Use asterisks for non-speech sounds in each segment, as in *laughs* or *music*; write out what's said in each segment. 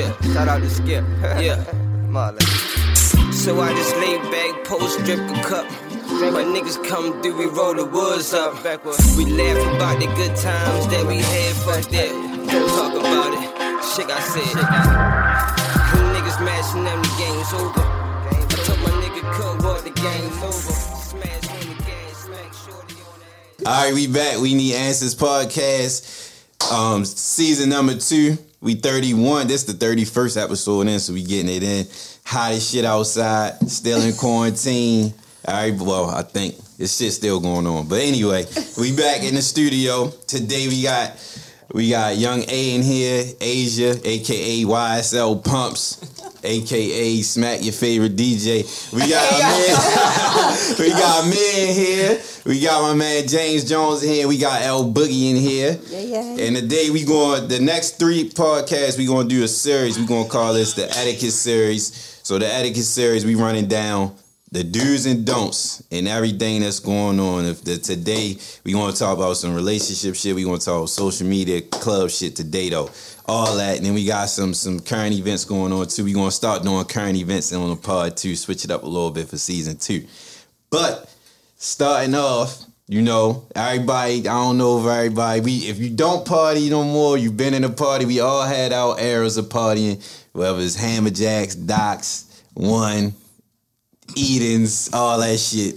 Yeah. Shout out to Skip. *laughs* Yeah. *laughs* Marlon. So I just lay back, post drip a cup. My niggas come through, we roll the woods up. We laugh about the good times that we had, fuck that. Talk about it. Shit I said. Them niggas mashing them, the game's over. I told my nigga cut what the game's over. Smash on the gas, smack shorty on the ass. All right, we back. We need answers podcast. Um, season number two. We 31. This the 31st episode in, so we getting it in. Hot as shit outside. Still in quarantine. All right, well, I think this shit's still going on. But anyway, we back in the studio. Today we got we got young A in here, Asia, aka YSL Pumps, aka Smack Your Favorite DJ. We got a man, *laughs* *laughs* we got me in here. We got my man James Jones in here. We got L Boogie in here. Yeah, yeah. And today we going the next three podcasts we gonna do a series. We gonna call this the etiquette series. So the etiquette series we running down the do's and don'ts and everything that's going on. If the, today we gonna talk about some relationship shit. We gonna talk about social media club shit today though. All that, and then we got some some current events going on too. We gonna start doing current events on the pod too. Switch it up a little bit for season two. But starting off, you know, everybody, I don't know if everybody, we if you don't party no more, you've been in a party, we all had our eras of partying, whether it's Hammerjacks, Docks, One, Edens, all that shit.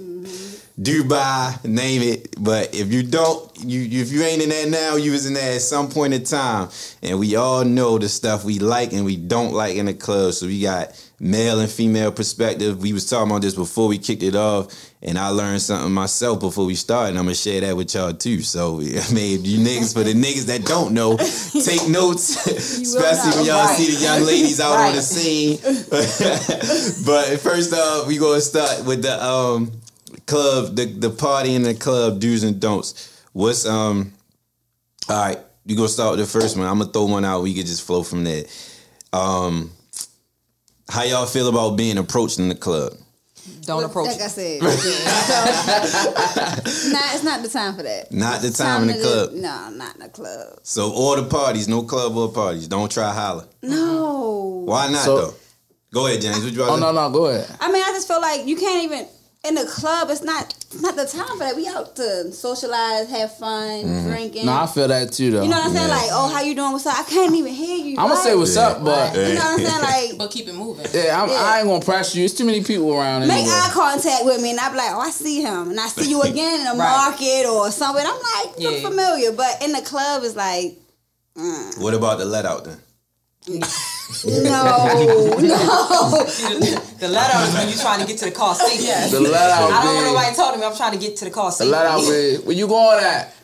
Dubai, name it. But if you don't, you if you ain't in that now, you was in there at some point in time. And we all know the stuff we like and we don't like in the club. So we got male and female perspective. We was talking about this before we kicked it off, and I learned something myself before we started. And I'm gonna share that with y'all too. So *laughs* I mean, you niggas for the niggas that don't know, *laughs* take notes, *laughs* especially when y'all Right. see the young ladies out on the scene. but first off, we gonna start with the um club, the the party in the club do's and don'ts. What's um all right, you gonna start with the first one. I'm gonna throw one out, we could just flow from there. Um how y'all feel about being approached in the club? Don't approach. Like I said, *laughs* so, nah, it's not the time for that. Not the time in the club. just- No, not in the club. So all the parties, no club or parties. Don't try holler. No. Why not So- though? Go ahead, James. What you about Oh to no no go ahead. I mean, I just feel like you can't even in the club. It's not it's not the time for that. We out to socialize, have fun, mm-hmm. drinking. No, I feel that too though. you know what I'm saying? Like, oh, how you doing? What's up? I can't even hear you. I'm gonna say right? what's up, but You know what I'm saying? Like, But keep it moving. yeah, I'm, Yeah. I ain't gonna press you. It's too many people around make anyway. eye contact with me, and I be like, oh, I see him, and I see you *laughs* again in a Right. market or something. I'm like, you're Yeah. familiar, but in the club, it's like, mm. What about the let out then? *laughs* no, *laughs* no. The let out is when you trying to get to the car safely. The let out I don't want big. nobody told me I'm trying to get to the car The safely. let out big. Where you going at? *laughs*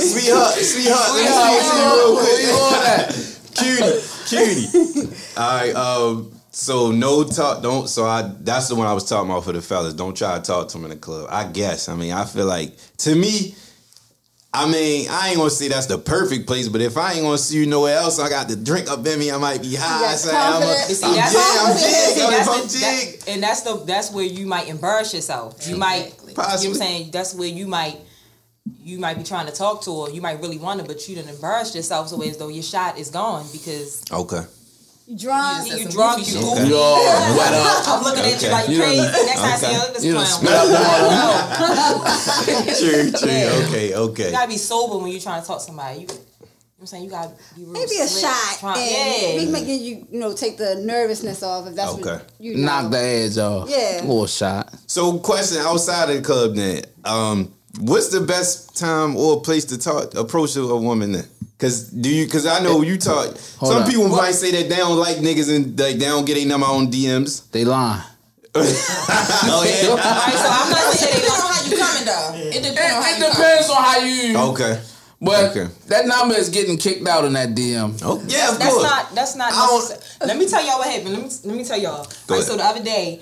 Sweetheart, sweetheart, let me Where you real quick. you going at? cutie, cutie. All right. Um. So no talk. Don't. So I. That's the one I was talking about for the fellas. Don't try to talk to them in the club. I guess. I mean, I feel like to me. I mean, I ain't gonna say that's the perfect place, but if I ain't gonna see you nowhere else, I got the drink up in me. I might be high. say, I'm, a, see, I'm that's- jig, I'm jig, I'm jig. and that's the that's where you might embarrass yourself. You might, you know what I'm saying? That's where you might you might be trying to talk to her. You might really want to, but you didn't embarrass yourself so as though your shot is gone because Okay. You drunk? you drunk, you Okay. You all wet up. *laughs* I'm looking at you like you You crazy. Next time I see okay. at You this done clown. smelled them all. True. True. *laughs* Yeah. Okay. Okay. You gotta be sober when you're trying to talk to somebody. You, you know what I'm saying? You gotta be real Maybe a slick, shot. try- and yeah. We making you, you know, take the nervousness off if that's Okay. what you know. Knock the edge off. Yeah. Little shot. So, question outside of the club then. Um, what's the best time or place to talk approach a woman then? Cause do you? Cause I know you talk. Hold some up. people might say that they don't like niggas and like they don't get a number on DMs. They lying. *laughs* oh yeah. Alright, so I'm not saying they Depends don't. on how you coming though. It depends on how It you coming. on how you. Okay. But Okay. that number is getting kicked out in that DM. Oh yeah, of That's course. not. That's not. I don't- necessary. Let me tell y'all what happened. Let me let me tell y'all. Go Right, so the other day,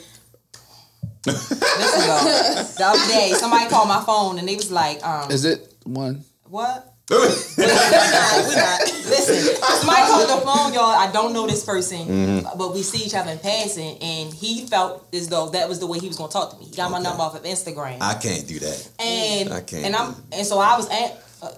*laughs* listen, y'all. The other day, somebody called my phone and they was like, um, Is it one? "What?" We not, we're not. Listen, *laughs* somebody called the phone, y'all. I don't know this person, Mm-hmm. but we see each other in passing, and he felt as though that was the way he was gonna talk to me. He got my number off of Instagram, I can't do that. and I can't and I'm and so I was at. Uh,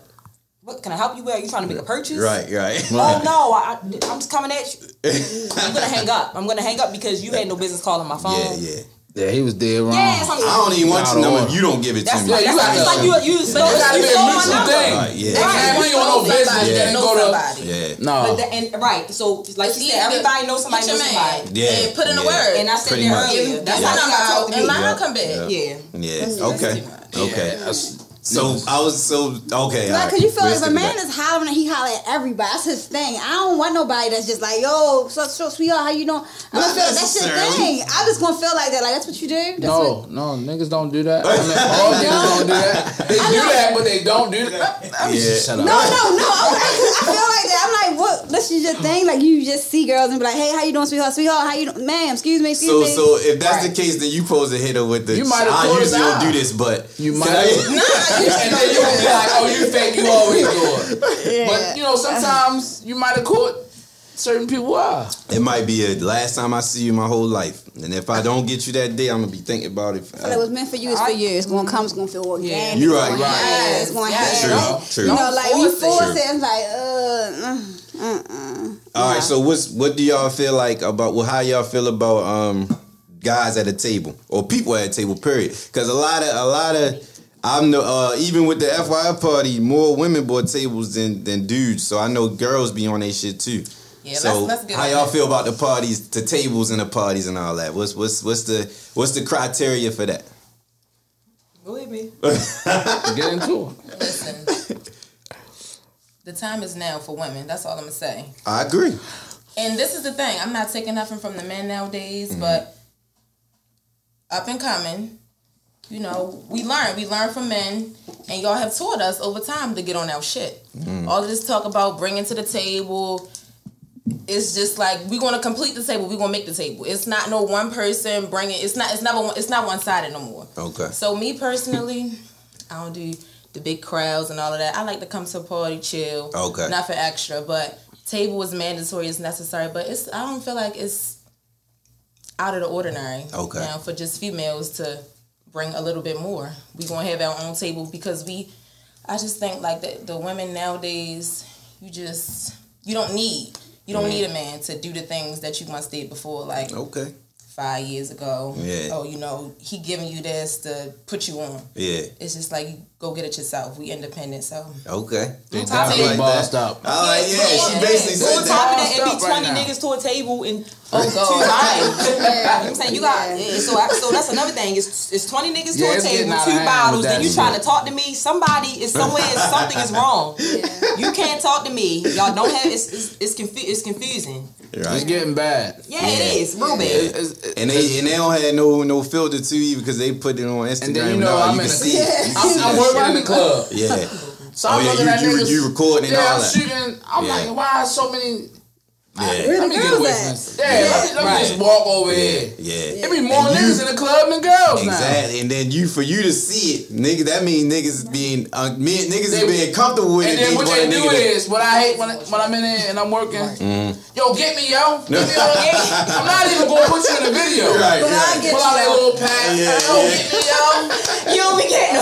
what can Can I help you with? Are you trying to make a purchase? Right, right. Oh no, *laughs* I, I'm just coming at you. *laughs* I'm gonna hang up. I'm gonna hang up because you had no business calling my phone. Yeah, yeah. Yeah, he was dead wrong. Yeah, so I'm- I don't even want Out your of number. if You don't give it to me. like, you that's gotta- it's like you you But stole, it gotta you be a stole mutual thing. Right, yeah. It can't be on no Somebody business. that Then knows go to somebody. Yeah. no. But the, and right, so like you said, everybody knows somebody Get knows your somebody. Yeah, And put in a yeah. word. And I said there that much. earlier. That's That's how how you got to talk to and me. my Yeah. come back. Yeah. Yeah. Okay. Okay. That's- So I was so okay. Like, alright. cause you feel like if a man is hollering and he holler at everybody, that's his thing. I don't want nobody that's just like, yo, so, so sweetheart, how you doing? I'm Not gonna feel like that's your thing. I'm just gonna feel like that. Like that's what you do. That's No, what- no, niggas don't do that. *laughs* I mean, all niggas don't do that. *laughs* They do that, but they don't do that. Yeah. Shut up. No, no, no. Okay, 'cause I feel like that. I'm like, what? This is your thing. Like you just see girls and be like, hey, how you doing, sweetheart? Sweetheart, how you doing? Ma'am, excuse me, excuse So me. so if that's the case, then you supposed to hit her with the. You might have I usually don't do this, but You might Can I- have. And then you gonna be like, oh, you think you always do it. But you know, sometimes you might have caught certain people out. It might be a last time I see you my whole life, and if I don't get you that day, I'm gonna be thinking about it. Like was meant for you is for you. It's gonna come. It's gonna feel organic. You're right, It's gonna right. happen, It's gonna Yes, True, happen. true. You know, like you force it. force it. It's like, uh, uh, uh. All right, so what's what do y'all feel like about well how y'all feel about um guys at a table or people at a table period? Because a lot of a lot of I'm no uh, even with the FYI party, more women bought tables than than dudes. So I know girls be on their shit too. Yeah, so let's- let's how y'all feel about the parties, the tables and the parties and all that? What's what's what's the what's the criteria for that? Believe me. *laughs* Get into it. Listen, the time is now for women. That's all I'm gonna say. I agree. And this is the thing. I'm not taking nothing from the men nowadays, Mm-hmm. but up and coming, you know, we learn. We learn from men, and y'all have taught us over time to get on our shit. Mm. All of this talk about bringing to the table. It's just like we're gonna complete the table. We're gonna make the table. It's not no one person bringing. It's not. It's never. one- It's not one sided no more. Okay. So me personally, I don't do the big crowds and all of that. I like to come to a party, chill. Okay. Not for extra, but table is mandatory, it's necessary. But it's I don't feel like it's out of the ordinary. Okay. Now for just females to bring a little bit more. We gonna have our own table because we I just think like the the women nowadays, you just you don't need you don't need a man to do the things that you once did before. Like Okay. five years ago. Yeah. Oh, you know, he giving you this to put you on. Yeah. It's just like you go get it yourself. We independent, so Okay. They top of definitely that- bossed up. I like yeah. She Yeah. basically On said top of that. that, it be Stop right 20 niggas to a table and Oh, two God. bottles. You know what I'm saying? You got Yeah. yeah, so I, so that's another thing. It's it's 20 niggas Yeah, to a table, two bottles, with then that you trying to talk to me. Somebody is somewhere something is wrong. You can't talk to me. Y'all don't have it's it's it's, confu- it's confusing. It's getting bad. Yeah, it is. Real bad. It's- it's- And they and they don't have no no filter too either because they put it on Instagram. and then you know now. I'm you in can the, see it. I'm, I'm working in the club. Yeah. So Oh, I'm yeah, looking you- at you- niggas. you recording and yeah, all I'm that. shooting. I'm Yeah. like, why so many? Yeah. Let me get girls at? from this. Yeah, let me, let me just walk over here. Yeah. There be more And you- niggas in the club than girls now. Exactly, and then you for you to see it, nigga. That means niggas being uh, me, niggas They- is being comfortable with And it. then what they do nigga to- is, what I hate when, when I'm in there and I'm working, Mm-hmm. yo, get me, yo. *laughs* Get me on the. I'm not even going to put you in the video. right, But I get Pull out that you. little pad. Yeah, yo, yeah. get me, yo. *laughs* You don't be getting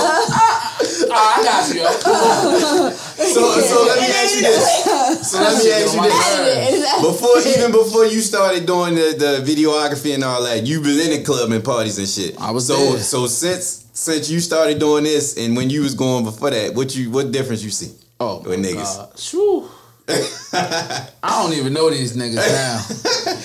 Ah, I got you, yo. *laughs* So, so let me ask you this. So let me ask you this. Before even before you started doing the, the videography and all that, you been in the club and parties and shit. I was so there. so since since you started doing this and when you was going before that, what you what difference you see? Oh, With my niggas. God. *laughs* I don't even know these niggas now.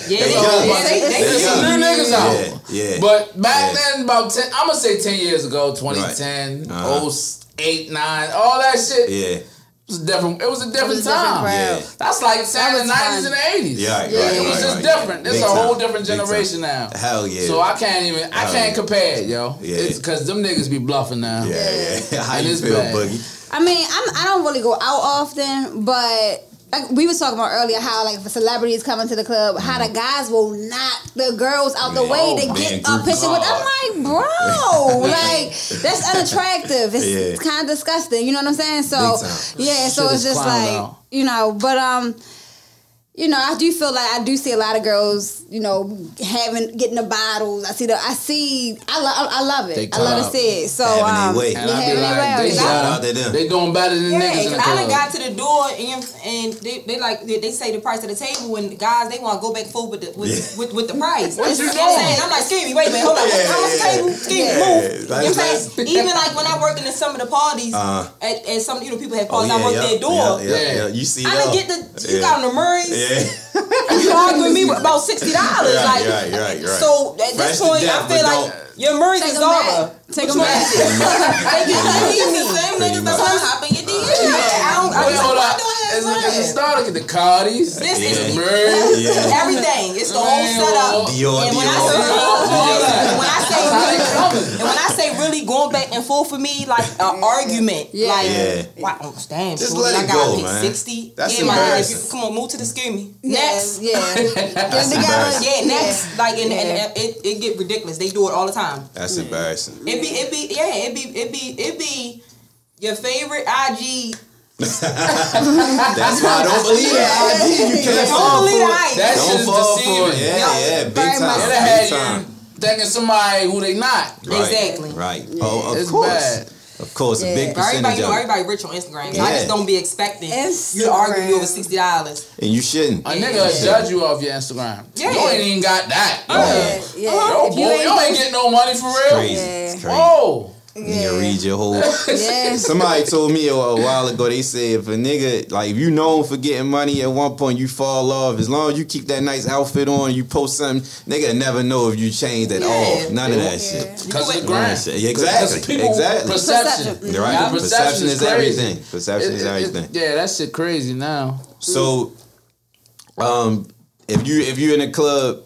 Yeah, they, yeah, they, they, They some new niggas out. Yeah, yeah. But back Yeah. then, about 10, I'm going to say 10 years ago, 2010, Right. Uh-huh. 08, 9, all that shit. Yeah, It was a different, it was a different was a different time. crowd. yeah, That's like saying the 90s and the 80s. Yeah, right, yeah right, it was right, just right. different. It's Big a whole different generation now. hell yeah. So I can't even, I Hell can't yeah. compare it, yo. Yeah. It's because them niggas be bluffing now. yeah, yeah. *laughs* How And you feel, bad. Boogie? I mean, I'm, I don't really go out often, but like we was talking about earlier, how like if a celebrity is coming to the club, how the guys will knock the girls out the Yeah. way Oh, to man, get a group picture with. I'm like, bro, *laughs* like that's unattractive. It's Yeah. kind of disgusting. You know what I'm saying? So Big time. yeah, so Shit it's just like out. you know, but um. You know, I do feel like I do see a lot of girls, you know, having getting the bottles. I see the, I see, I love, I love it. They I love to see it. So, Having um, way. yeah, And I be having their like, they, Cause I- out to they doing better than Yeah, niggas in the I done got to the door and and they, they like they, they say the price of the table and guys they want to go back forward with the with, Yeah. with, with the price. What you you know what I'm saying? doing? I'm like, Skimmy, wait a minute, hold on. Yeah, How much yeah. table? Skimmy, Yeah. move. You know what I'm saying? Even like when I worked in some of the parties Uh-huh. at, at some you know people have Oh, parties, I worked yeah, their door. yeah, yeah, Yeah. yeah. You see I done get the you got on the Murray's. Yeah. You arguing with me with about sixty dollars. Right, like right, right, right. so at Fresh this point death, I feel like your Murray's Take is 'em back. over. Take 'em What you back. mean? They get These they the need me. same Pretty niggas that's gonna hop in your DMs. Yeah, I don't I Wait, just hold why up. do I have It's a, it's a friends? start. Look at the Cardis. This Yeah. is Murray. Yeah. everything. It's the whole setup. Dior, and when I say and when I say really, and when I say really going back and forth for me, like an argument, Yeah. like Yeah. wow, oh, damn, Just shorty, let I gotta go, pay man. sixty. That's yeah, my nigga, embarrassing. come on, move to the skimmy. Yeah, Next. yeah. Get *laughs* together. embarrassing. Yeah, next, like, and, and, and it, it get ridiculous. They do it all the time. That's embarrassing. It be, it be, yeah, it be, it be, it be your favorite IG. *laughs* That's why I don't believe that IG. You can't Don't fall for the it. That Don't shit is fall for it. Yeah, Yeah. yeah, big Very time. much. It'll Big have time. you thinking somebody who they not. Right. Exactly. Right. Oh, of It's course. bad. Of course, a Yeah. big Everybody, percentage you know, of it. everybody rich on Instagram. I Yeah. just don't be expecting you to Instagram. argue over sixty dollars. And you shouldn't. A nigga will judge you off your Instagram. Yeah. You ain't even got that. Yo, Yeah, yeah. Yo, boy, you you ain't ain't, getting no money for real. Crazy. Yeah. It's crazy. Oh, Nigga read your whole. Yeah. *laughs* Somebody told me a, a while ago. They said if a nigga like if you known for getting money at one point, you fall off. As long as you keep that nice outfit on, you post something, nigga never know if you changed at all. None of that shit. because of the You grind. that. Exactly. Exactly. Perception. You're right. Yeah, Perception, is, crazy. everything. Perception It- is it- everything. yeah, that shit crazy now. So, um, if you if you in a club,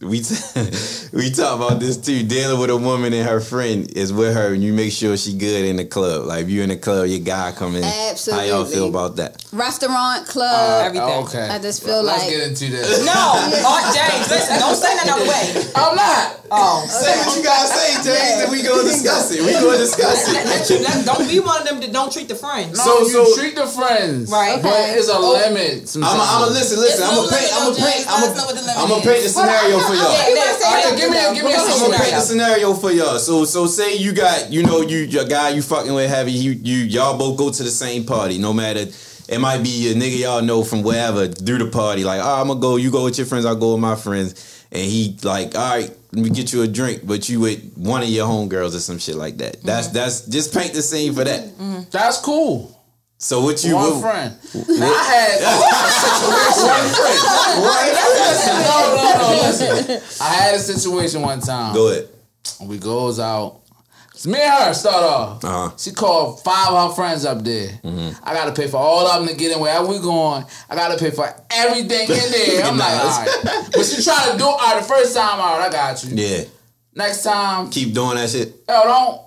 we t- *laughs* we talk about this too. Dealing with a woman and her friend is with her, and you make sure she good in the club. Like if you in the club, your guy come in. Absolutely. How y'all feel about that? Restaurant, club. Uh, oh, everything. Okay. I just feel Let's like- get into this. *laughs* No, *laughs* oh, James, listen, don't say that other way. I'm not. Oh, Say what you gotta say, James, and we gonna discuss it. We gonna discuss it. let don't be one of them that don't treat the friends. No, So- you so- treat the friends, Right. But Okay. it's a Oh. limit. I'm Sometimes. a, I'm a listen, listen. I'm no gonna paint. I'm gonna paint. I'm Let us the gonna. I'm gonna is. paint the scenario for y'all. Yeah, that- All right, give me a- give me a I'm gonna paint the scenario. scenario for y'all. So so say you got you know you your guy you fucking with heavy. You you y'all both go to the same party. No matter it might be a nigga y'all know from wherever through the party. Like ah, oh, I'm gonna go. You go with your friends. I'll go with my friends. And he like all right. Let me get you a drink, but you with one of your homegirls or some shit like that. That's that's just paint the scene for that. That's cool. So what you One what- friend. Now I had no, no, no. Listen, I had a situation one time. Go ahead. We goes out. It's me and her start off. Uh-huh. She called five of her friends up there. I gotta pay for all of them to get in wherever we going. I gotta pay for everything in there. I'm like, all *laughs* Nice. right. But she trying to do all right. The first time, all right, I got you. Yeah. Next time, Keep doing that shit. yo, don't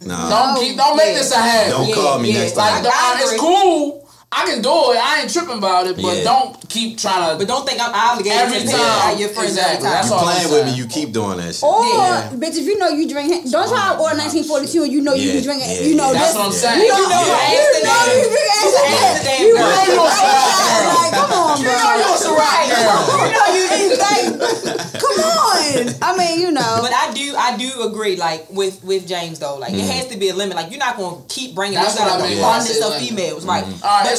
Nah. don't keep don't make this a habit. Don't Yeah, call me yeah. next Like time. I it's cool. I can do it. I ain't tripping about it. But Yeah. don't keep trying to. But don't think I'm obligated Every to time. out your friends Exactly. every time. That's You all playing with me, you keep doing that shit. Or, Yeah. bitch, if you know you drink, don't try to order 1942 and you know you Yeah, be drinking, yeah, you know. That's this. what I'm saying. You know, You know, Yeah. you know you drink Amsterdam. You Amsterdam right, girl. you right. Like, come on, bro. You know you a Ciroc girl. You know you eat like, come on. I mean, you know. But I do, I do agree. Like with with James though, like it mm. has to be a limit. Like you're not gonna keep bringing That's this what out I of mean. abundance Yeah. of females, mm-hmm. right?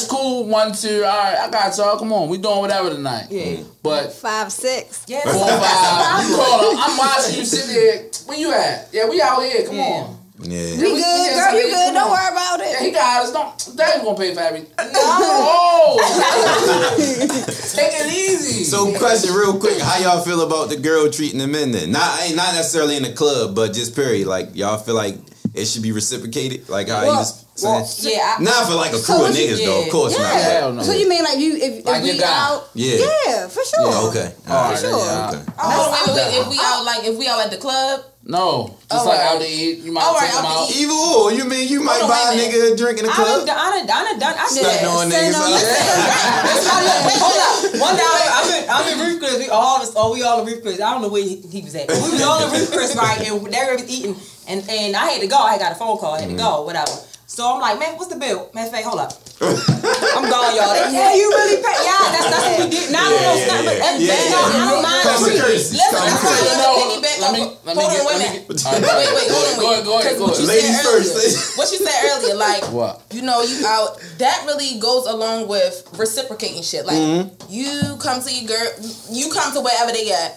All right, it's cool. One, two. All right, I got y'all. Come on, we doing whatever tonight. Yeah. But Five, six. Yes. four, five. You call her. I'm watching you sit there. Where you at? Yeah, we out here. Come Yeah. on. Yeah. We we- good, we girl. You somebody- good. Don't on. worry about Yeah, it. he got us. Don't. They ain't gonna pay for everything. *laughs* No. *laughs* Take it easy. So, question real quick: How y'all feel about the girl treating the men? Then, not ain't not necessarily in the club, but just period. Like y'all feel like it should be reciprocated, like how you Well, was saying. Yeah. I, not for like a So crew of what you- niggas though, of yeah. course not. Yeah. Hell no. So you mean like you if, Like if your we guy. out? Yeah. Yeah, for sure. Yeah, okay. All All right, right. sure. yeah. Okay. Oh, wait, wait, wait. If we out like if we out at the club, No, just All like right. out to eat. You might All right, take them out to eat. Either or, you mean you might buy a wait a nigga a drink in the I club? done, I done, *laughs* I done, done. I did. Stunting on Stunting niggas. on huh? That's my look. Hold up. One day I'm in, I'm in Ruth Chris. We all, oh, we all in Ruth Chris. I don't know where he, he was at. But we was all in Ruth Chris, right? And they were eating, and and I had to go. I got a phone call. I had to mm-hmm. go. Whatever. So I'm like, man, what's the bill? Man, of hold up. I'm gone, y'all. They, yeah, you really pay? Yeah, That's, that's what we did. Now I don't know. Yeah, Snap, but yeah, every yeah, day, yeah. no, I don't mind. Common free. courtesy. Listen, I'm courtesy. trying to piggyback Let me- off- let me Hold get- on, wait a minute. get- All right, Wait, wait, hold on. Go ahead, go ahead, go what ahead. you Ladies said first. What you said earlier, like *laughs* What? you know, you out. That really goes along with reciprocating shit. Like Mm-hmm. you come to your girl, you come to wherever they at.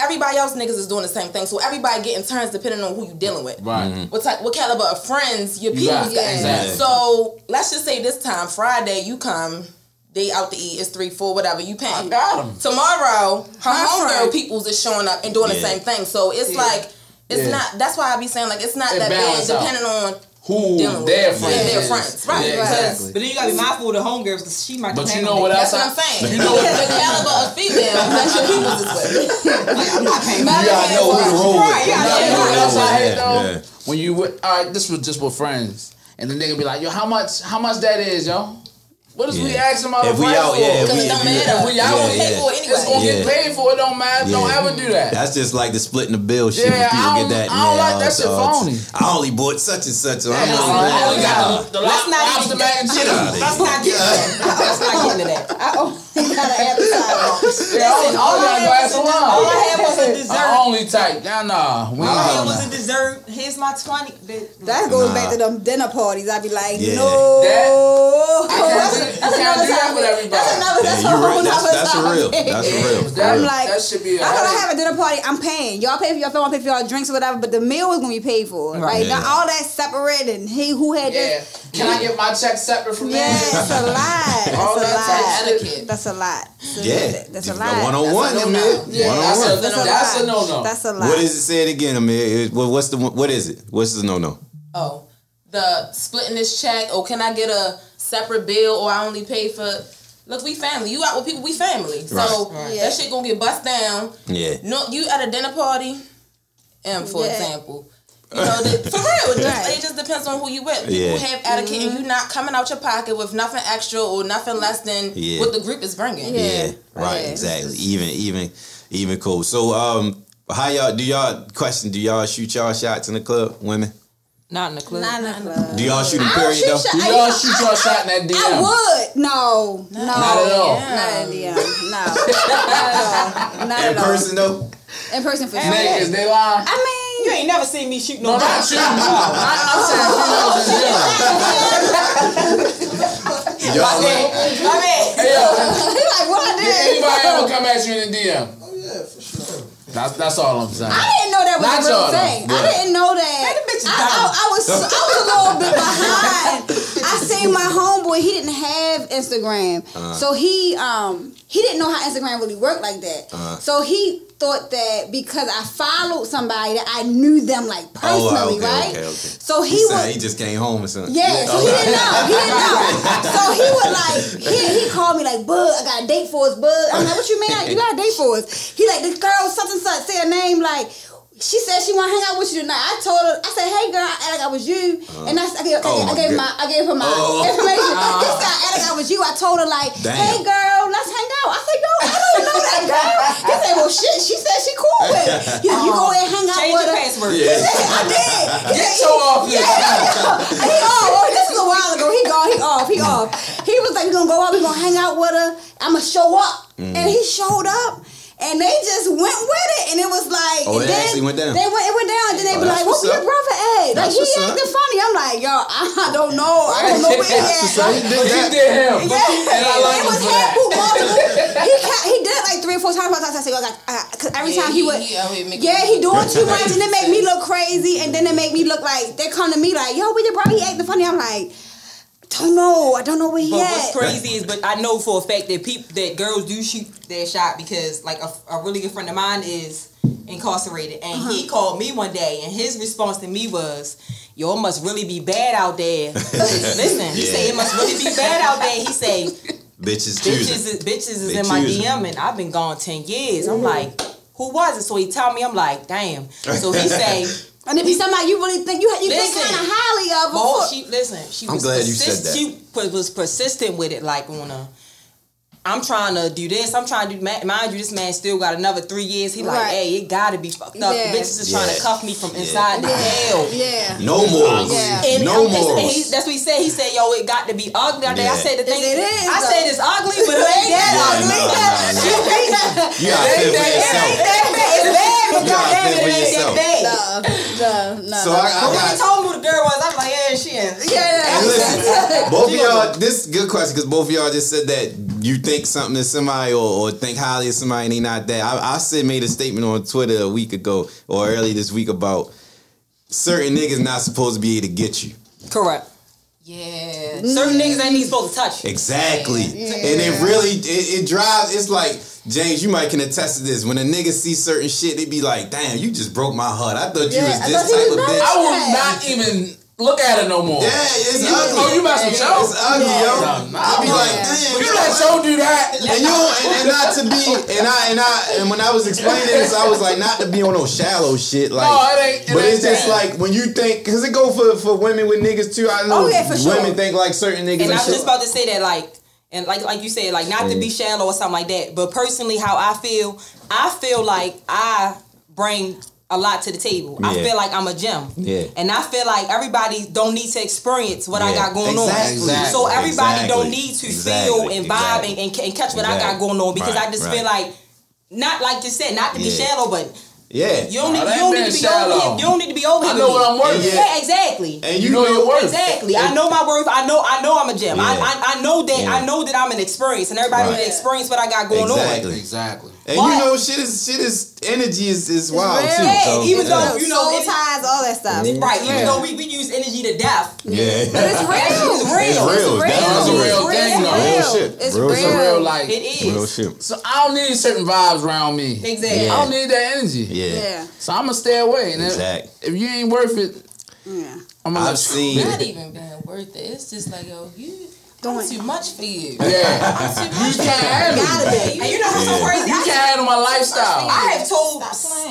Everybody else niggas is doing the same thing, so everybody getting turns depending on who you dealing with. Right. Mm-hmm. What type, what caliber of friends your You people got, got? exactly. So let's just say this time Friday you come, they out to eat. It's three, four, whatever you pay. I got 'em. Tomorrow, her My homegirl peoples is showing up and doing the same thing. So it's like it's Yeah. not. That's why I be saying like it's not It that bad balance out. depending on Who dealing their friends Yeah, their friends. Right. Yeah, exactly. But then you gotta be mindful of the homegirls because she might. But come you hang know with what me. else? That's what I- I'm saying. *laughs* You know what? the caliber of female that your *laughs* peoples is with. *laughs* I'm not paying. You gotta know who to roll with. Right, You yeah, gotta yeah, know who to what else I with. hate though? Yeah. When you with, all right, this was just with friends, and the nigga be like, yo, how much, how much that is, yo? What is we Yeah. asking about If we out, for? yeah, if Because we, it don't if we, matter. If we out, You Yeah, gonna pay yeah. for it it's gonna. Yeah. get paid for. It don't matter. Don't ever do that. That's just like the splitting the bill shit. Yeah, I don't- get that. I don't yeah, like that oh, shit oh, phony. I only bought such and such. So I'm only only buying- got the, the Let's not lobster even- mac and cheese. Let's not get that. Let's not get into that. I only got an appetizer. Yeah, I only got I a glass had was a- all I had was a *laughs* dessert. I only type. Nah, nah. All I All I doing had was a dessert. Here's my twenty. That goes back to them dinner parties. I'd be like, no. That- I can't That's- do- you that's can't another do that topic. with everybody. That's another. Yeah, That's you a real. whole That's nother that's topic. real. That's real. That, I'm like, that should be a I gotta headache. have a dinner party. I'm paying. Y'all pay for your phone, pay for y'all drinks or whatever, but the meal is gonna be paid for. Right. Right? Yeah. Not all that separate and he who had Yeah. this. Can I get my check separate from Yeah, that? it's a lot. *laughs* All That's a that type lot. etiquette. That's a lot. So Yeah, that's a lot. One on one, Amir. Yeah, that's a- That's a That's a no-no. That's a lot. What is it? Say it again, Amir. It- What's the what is it? What's the no no? Oh, the splitting this check. or can I get a separate bill or I only pay for? Look, we family. You out with people. We family. So Right. Yeah. that shit gonna get bust down. Yeah. No, you at a dinner party, and for Yeah. example. You know, the, for real, it just, Right. it just depends on who you with. People Yeah. have etiquette, and you not coming out your pocket with nothing extra or nothing less than Yeah. what the group is bringing. Yeah. Yeah, right, Yeah. exactly. Even, even, even cool. So, um, how y'all do y'all question? Do y'all shoot y'all shots in the club, women? Not in the club. Not in the club. Do y'all shoot in I period shoot though? shot- Do y'all I- shoot your shot in that DM? I would. No. No. Not at all. Not in the um, No. Not at all. Not In at all. person though. In person for sure. Niggas, they lying. I mean, You ain't never seen me shoot No, no. not shooting. *laughs* I, I'm saying females in general. *laughs* Y'all like, I mean, Hey, yo, he like what I did did. anybody ever come at you in the DM? Oh yeah, for sure. That's, that's all I'm saying. I didn't know that was Not a real y'all, thing. I didn't know that. Man, them I, I. I was I was a little bit *laughs* behind. I seen my homeboy. He didn't have Instagram, Uh-huh. so he um he didn't know how Instagram really worked like that. Uh-huh. So he thought that because I followed somebody that I knew them like Oh, personally, okay, right? okay, okay. So he, was. he just came home or something. Yeah, so he didn't know. He didn't know. *laughs* So he would like he, he called me like, Bud, I got a date for us, Bud. I'm like, what you mean? You got a date for us? He like this girl something such say a name like she said she want to hang out with you tonight. I told her, I said, hey girl, I act like I was you, and I, I gave, Oh, I, gave my, I gave her my Oh. information. Said, I act like I was you. I told her like, Damn. hey girl, let's. I said, no, I don't know that girl. He said, well shit, she said she cool with it. *laughs* He said, you go and hang out change with your her. password. Yeah. I did. Get your off this. *laughs* he off. Oh, this was a while ago. He gone. He off. He off. He was like, we gonna go out. We gonna hang out with her. I'ma show up. Mm. And he showed up. And they just went with it, and it was like, Oh, and it then actually went down? They went, it went down. and Then they Oh, be like, "What what's your brother at? Like That's he what's up. acting funny." I'm like, "Yo, I *laughs* don't know. I don't know where he at." So he did But did him. Yeah, *laughs* And I like it was for half that. poop multiple. He he did it like three or four times. I said, "Yo, like, because every Yeah, time he, he- would, he out here making yeah, he look doing too much, and it make me look crazy, and then it make me look like they come to me like, "Yo, we your brother, he acting funny." I'm like, "Don't know. I don't know where he But at." what's crazy is, but I know for a fact that people that girls do shoot their shot because like a, a really good friend of mine is incarcerated, and he Uh-huh. called me one day, and his response to me was, "Yo, it must really be bad out there." *laughs* Listen, he Yeah. said it must really be bad out there. He say Bitches bitches is bitches is They in my choosing. DM, and I've been gone ten years. I'm like, who was it? So he tell me, I'm like, damn. So he *laughs* say. And if be somebody you really think you you think Listen. kind of highly of. Oh, before- she listen. She I'm was glad you said that. She was persistent with it, like on a. I'm trying to do this. I'm trying to do. Mind you, this man still got another three years. He like, Right. hey, it gotta be fucked up. Yeah. The bitches is trying to cuff me from inside the hell. Yeah. No more. Yeah. And, no and- and morals. he, that's what he said. He said, "Yo, it got to be ugly." I, Yeah. I said the thing. It is, I though. said it's ugly, but it ain't that ugly. You gotta feel for It yourself. ain't that bad. It's bad, but You gotta goddamn it, it ain't yourself. that bad. No, no, no. So I, I But got he told me who the girl was, I was like, "Yeah, she is." yeah. And *laughs* listen, both of y'all, this is good question because both of y'all just said that you think something is somebody or, or think highly of somebody and they not that. I, I said made a statement on Twitter a week ago or early this week about certain niggas not supposed to be able to get you. Correct. Yeah. Certain niggas ain't even supposed to touch you. Exactly. And it really it, it drives it's like James, you might can attest to this. When a nigga see certain shit, they be like, damn, you just broke my heart. I thought you was this type was of bitch. I will not even look at it no more. Yeah, it's You- ugly. oh, you mess with Joe? It's ugly, Yeah. yo. No, no, I be no. like, Yeah. damn, You yo, let Joe do that. And you and, and not to be and I and I and when I was explaining this, I was like not to be on no shallow shit. Like, No, it ain't- it but ain't it's just that. like when you think because it go for for women with niggas too. I know Oh, yeah, for sure. women think like certain niggas. And I and was shit. just about to say that, like, and like like you said, like not to be mm. shallow or something like that. But personally, how I feel, I feel like I bring a lot to the table. I feel like I'm a gem. Yeah. And I feel like everybody don't need to experience what I got going Exactly. on. So everybody Exactly. don't need to feel and vibe and, and, catch what I got going on because Right, I just right. feel like not like you said, not to be Yeah. shallow, but yeah, you don't need Nah, you don't need to be over shallow. here. You don't need to be over I know what. I'm worth. Yeah. Yeah, exactly. and You know your worth. Exactly. I know my worth. I know. I know I'm a gem. Yeah. I, I I know that. Yeah. I know that I'm an experience, and everybody Right. need to experience what I got going on. Exactly. Exactly. And But- you know shit is shit is energy is is wild too. So, even yeah. though- you know, soul ties, all that stuff. on. Right. Even Yeah. though we, we use energy to death. yeah, But it's real. That shit is real. It's real. It's That's a real. real It's thing, though. real. Real shit. It's Real real. shit. So real like It is. real shit. So I don't need certain vibes around me. Exactly. I don't need that energy. Yeah, Yeah. So I'ma stay away. And if- Exactly. if, you ain't worth it, Yeah. I'm gonna I've let seen- you. Not even being worth it. It's just like, yo, you Going- doing too much for you. Yeah. I'm too You much for can't handle Gotta it. be. And you know what's so crazy? You I- can't handle my lifestyle. I have told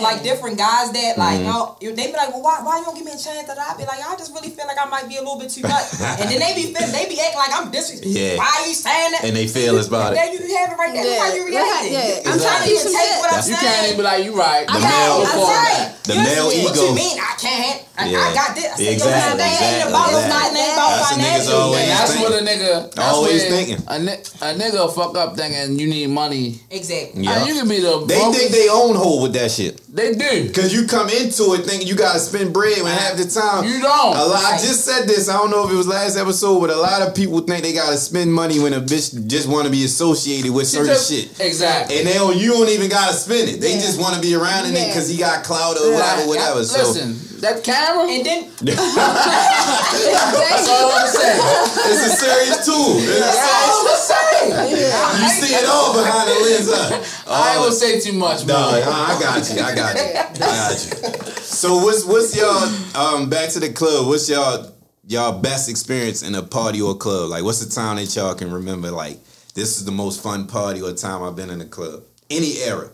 like different guys that like Mm-hmm. oh, you they be like, well, why why you don't give me a chance? That I be like, I just really feel like I might be a little bit too much, *laughs* and then they be feel- they be acting like I'm disrespectful. Yeah. Why are you saying that? And they feel it's about it. There you have it right there. Look how you Yeah. Yeah. I'm trying to even take what I'm That's- You can't even be like, you right. The male- got, right. The You- male What ego. you mean? I can't. I, I got this. I said, yo, Exactly, nah, that ain't exactly, about exactly. not ain't about That's financial. that's what a nigga. That's Always thinking. A, ni- a nigga fuck up thinking you need money. Exactly. Yeah. You can be the. They brokest- think they own hold with that shit. They do. Cause you come into it thinking you gotta spend bread when half the time You don't. A lot, I just said this. I don't know if it was last episode, but a lot of people think they gotta spend money when a bitch just want to be associated with She certain just- shit. Exactly. And they don't, you don't even gotta spend it. They Yeah. just want to be around in it because he got clout or whatever, Yeah, whatever. So Listen, that camera. And then *laughs* *laughs* that's all I'm saying. it's a serious tool. It's a That's serious- all I'm saying. *laughs* you see it all behind the lens. Huh? I ain't Oh, gonna say too much, No. I got you. I got you. I got you. So what's what's y'all um back to the club? What's y'all y'all best experience in a party or club? Like what's the time that y'all can remember? Like this is the most fun party or time I've been in a club. Any era.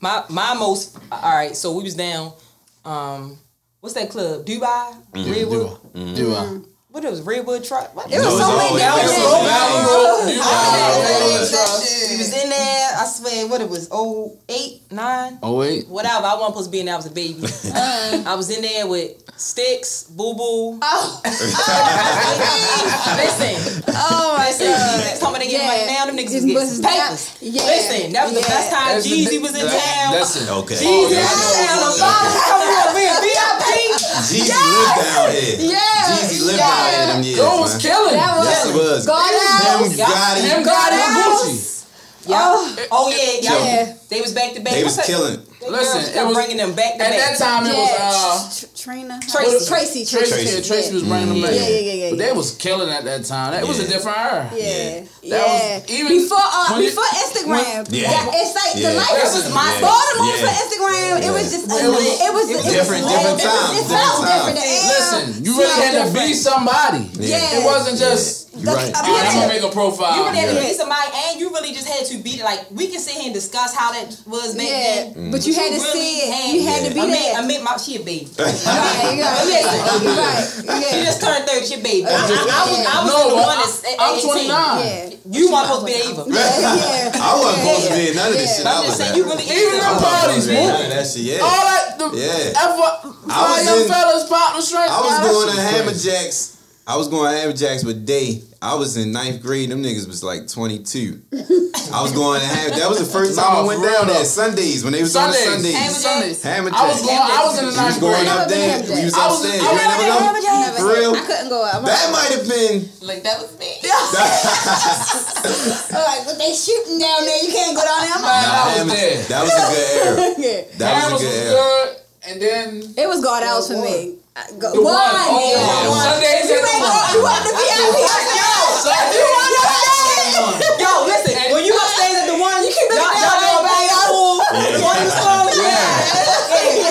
my my most all right. So we was down. Um, what's that club? Dubai, Mm-hmm. Redwood. Do I? What it was Redwood Trust. What? It was No, so it's many always- different it's shit. always- Valley Road, I Dubai, We was in there. I swear, what it was? Oh eight, nine, Oh wait. whatever. I wasn't supposed to be in there. I was a baby. *laughs* I was in there with Sticks, Boo Boo. Oh, *laughs* Listen, oh my listen. god. Some of they getting Yeah. right now. Them niggas These was buses getting down. papers. Yeah. Listen, that was the best time Jeezy was in that- town. Listen. Okay. Jeezy Oh, was yeah, I in town. what The boss coming up being VIP. Jeezy lived down here. Yeah. Jeezy lived yeah. down here them years. Yo was man. killing. That was, Yes, it was. God Him, house. Gotti, Him got God it house. Gucci. Yeah. Oh yeah, yeah. Yeah. They was back to back. they was killing. They Listen, girls it was- bringing them back to back. At that time, it was uh. Trina. Tracy. Tracy. Tracy, Tracy. yeah, Tracy was bringing them back. Yeah, yeah, yeah, yeah, But they was killing at that time. That was a different era. Yeah, That yeah. was even- before uh, when it- before Instagram. Yeah. that- it's like Yeah. the life That was was- my yeah. Baltimore Yeah. for Instagram. It was just It was- it was it was different- different it, times, It, felt different. The Listen, you really had to be somebody. Yeah. It wasn't just You right. a All right, I'm gonna make a profile. You really had to Yeah. be somebody, and you really just had to be there. Like we can sit here and discuss how that was back Yeah, then. but you had to see it. You had to be I mean. I mean, my, she a baby. *laughs* Right, you got it. Right, She just turned thirty. She a baby. I, I, I was, I was No, the one that's I- at I'm 18. 29. Yeah. You weren't supposed to be there either. *laughs* Yeah, yeah. I wasn't supposed to be none of this shit. I I'm just saying, you really Even I them is. wasn't parties, supposed to be in none man. of that shit. Yeah. All that, the Yeah. ever, I was young in- fellas, pop the strength. I was man, that going to Hammer. Jacks. I was going to Hammer Jacks with Day. I was in ninth grade. Them niggas was like 22. I was going to Hammer. That was the first time I went down there. Sundays when they was Sundays. on the Hammer Sundays. Jacks? Hammer I was going. I was in the You was ninth going up there. We was Jacks. I was- upstairs. I You ain't never go? For real? I couldn't go out. That might have been. Like that was me. *laughs* like, but they shooting down there. You can't go down there. I'm Man, like, I was there. That was a good era. *laughs* yeah. That was Hammers a was good era. good, and then It was God house for me. I- Go, the one. one. Oh, yeah. Sundays You at the ain't one. go, you want the VIP? Sundays. You want the Yo, listen. When you upstairs at the one, you keep y'all, looking y'all down know there, about y'all. pool. The one you saw. Yeah.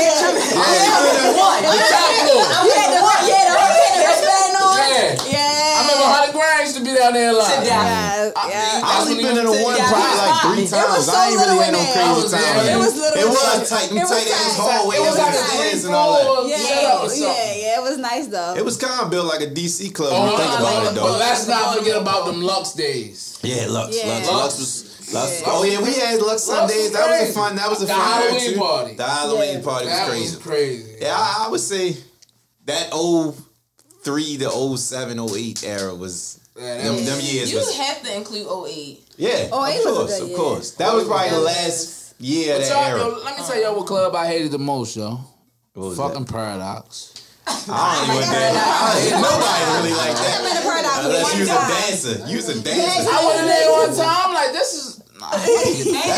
The one. The top floor. You had the one, yeah, the one had the wristband on. Yeah. Yeah. I remember Honey Grind used to be down there a lot. Sit down. Yeah, yeah. I only been in the one Yeah, probably like three it was times. so I ain't really had no crazy time. It was little It was there. tight. Them It was tight ass tight. hallways It was like the a stairs and all that. floor Yeah, yeah, yeah, it was nice though. It was kind of built like a DC club. Oh, you uh-huh. think I about it, it, though. but let's not forget about them Lux days. Yeah, Lux, Lux, Lux. Lux was. Lux, Oh yeah, we had Lux Sundays. was That was a fun. That was a The fun era, Halloween too. party. The Halloween Yeah. party was That crazy. was crazy. Yeah, I, I would say that old three to old seven, oh eight era was Yeah, them, was- them years You was have to include 08. yeah. Oh, of it was course, of year. course. That was probably the last year of that y'all, era. yo, let me tell y'all what club I hated the most, yo. What was Fucking Paradox. I don't even dare. I ain't nobody really like I that. met a paradox Unless one you was a time. dancer. You was a dancer. I went in there one time. Like, this is. Nah, And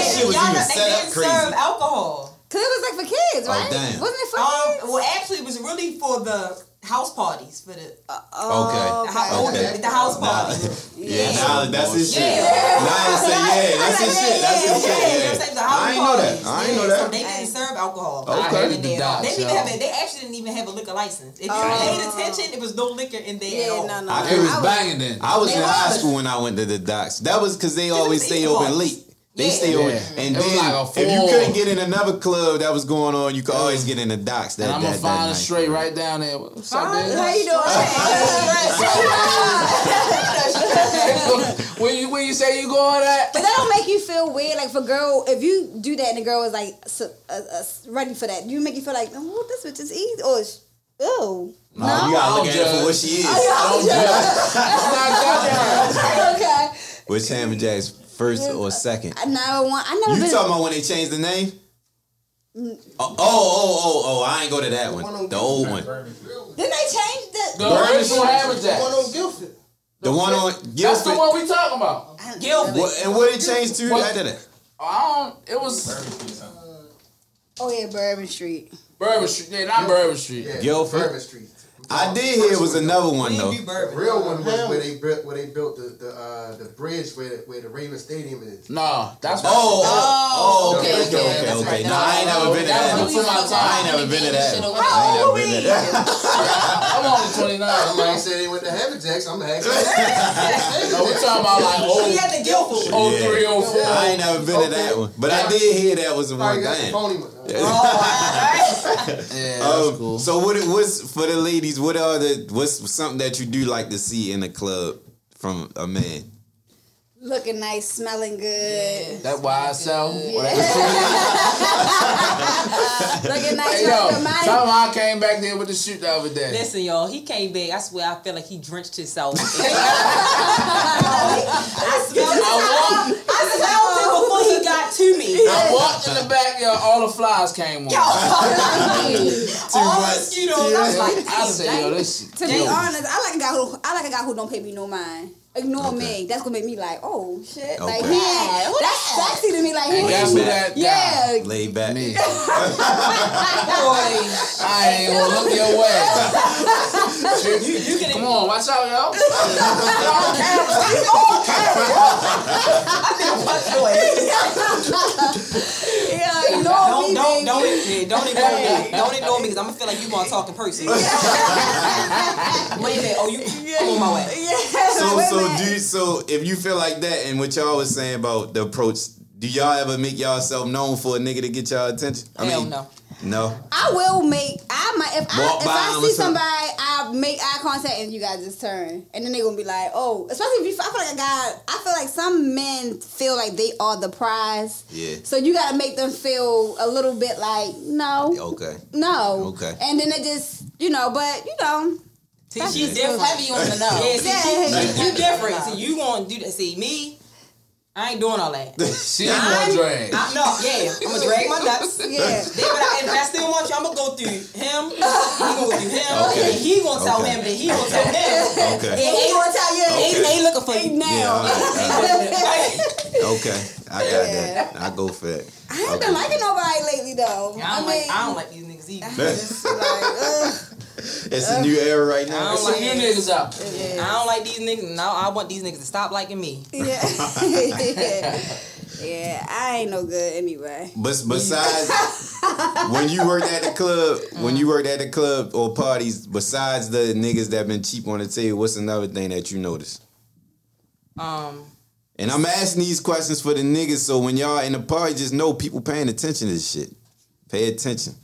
shit was y'all even set they up didn't crazy. serve alcohol. Cause it was like for kids, Oh, right? damn. Wasn't it for Um, kids? well, actually, it was really for the house parties for the, Oh, Okay. the, house, Okay. the house Nah, parties. *laughs* yeah, nah, that's his shit. Yeah. Nah, I say *laughs* yeah, that's his shit. That's his You know what I'm shit. The Yeah. house I ain't know that. I ain't Yeah, know So that. they didn't serve alcohol. Okay. I hated They didn't even have a, They actually didn't even have a liquor license. If you Oh. paid attention, it was no liquor in there at Yeah, no, no. I. It was banging then. I was in high school when I went to the docks. That was because they always stay open late. They Yeah. stay open, Yeah. and It then like if you couldn't get in another club that was going on, you could always get in the docks. That, And I'm gonna that find night. a straight right down there. What's up, Fine. How *laughs* you doing? when you when you say you going at? But that don't make you feel weird. Like for girl, if you do that and the girl is like so, uh, uh, ready for that, you make you feel like, oh, this bitch is easy. Or, it's- oh, No, you gotta look at don't for what she is. I don't judge. I'm not judging *laughs* okay. Which Hammer Jacks first or second? I never want. I never You been. talking about when they changed the name? Oh, oh, oh, oh, oh! I ain't go to that one. The old one, Didn't they changed the? The original Hammer Jack. One on Guilford. the one on That's the one we talking about. Guilford. What, and what it changed to What? after that? I don't. It was Oh yeah, Bourbon Street. Bourbon Street. Yeah, not Bourbon Street. Yeah, Guilford? Bourbon Street. I did hear it was another one though. The real one was where they built where they built the the uh, the bridge where where the Raven Stadium is. No, that's Oh, oh, oh, okay, okay, okay, okay, okay. right. No, I ain't never been to that. before my one. I ain't never been to that. Shit one. over I ain't never been to that. *laughs* I'm only 29. *laughs* Somebody man. said they went to Hammer Jacks. I'm asking. *laughs* No, we talking about like We oh, had the Guilford. oh Yeah. three, oh four. I ain't never been to that one, but I did hear that was the one. Probably got the Damn. phony. Yeah, that's Um, cool. So what? it- What's for the ladies? What are the? What's something that you do like to see in a club from a man? Looking nice, smelling good. That YSL. Whatever. *laughs* Looking nice, Hey yo, smelling good. tell Mine- him I came back there with the shoot the other day. Listen, y'all, he came back. I swear, I feel like he drenched himself. I *laughs* smelled I I smelled it before he got to me. I walked in the *laughs* backyard, all the flies came on. *laughs* All much. mosquitoes. I was like, I said, yo, this shit. To be honest, I like a guy who I like a guy who don't pay me no mind. Ignore me. That's gonna make me like, oh shit. Like Okay. yeah, that's sexy to me. Like And he- guess who that yeah. Laid back. Me. *laughs* boy. I ain't gonna look your way. *laughs* You, you can Come on, watch out, *laughs* yo. Yeah, ignore Don't, me, don't, baby. don't, Yeah, don't ignore me. Don't ignore me because I'm gonna feel like you gonna talk in person. *laughs* Wait a minute. Oh, you? I'm on my way. So Wait so do you, so if you feel like that and what y'all was saying about the approach, do y'all ever make yourself known for a nigga to get y'all attention? I Hell mean, no. No. I will make. I might if Walk I if I see or somebody, I make eye contact and you guys just turn, and then they gonna be like, oh, especially if you. I feel like a guy. I feel like some men feel like they are the prize. Yeah. So you gotta make them feel a little bit like no, Okay. no. Okay. And then it just you know, but you know, See, she's different. Heavy on the nose. Yeah, see, Yeah. she, you different. See, you gonna do that. See, me, I ain't doing all that. *laughs* She ain't gonna drag. I, no, yeah, I'm gonna drag my nuts. *laughs* yeah. Then, but I, if I still want you, I'm gonna go through him. He gonna go through him. Okay. And he gonna tell Okay. him. Then he gonna tell him. Okay. And He he gonna tell you ain't, Okay. ain't looking for ain't you. now. Yeah, all right, all right. *laughs* Okay. I got that. I go for it. I haven't been liking nobody lately though. I don't mean, like. I don't like these niggas either. it's like, ugh. It's a new era right I now. don't like new niggas out. I don't like these niggas. No, I want these niggas to stop liking me. *laughs* Yeah. *laughs* yeah, I ain't no good anyway. But besides, when you worked at the club, when you worked at the club or parties, besides the niggas that been cheap on the table, what's another thing that you noticed? Um, And I'm asking these questions for the niggas, so when y'all in the party, just know people paying attention to this shit. Pay attention.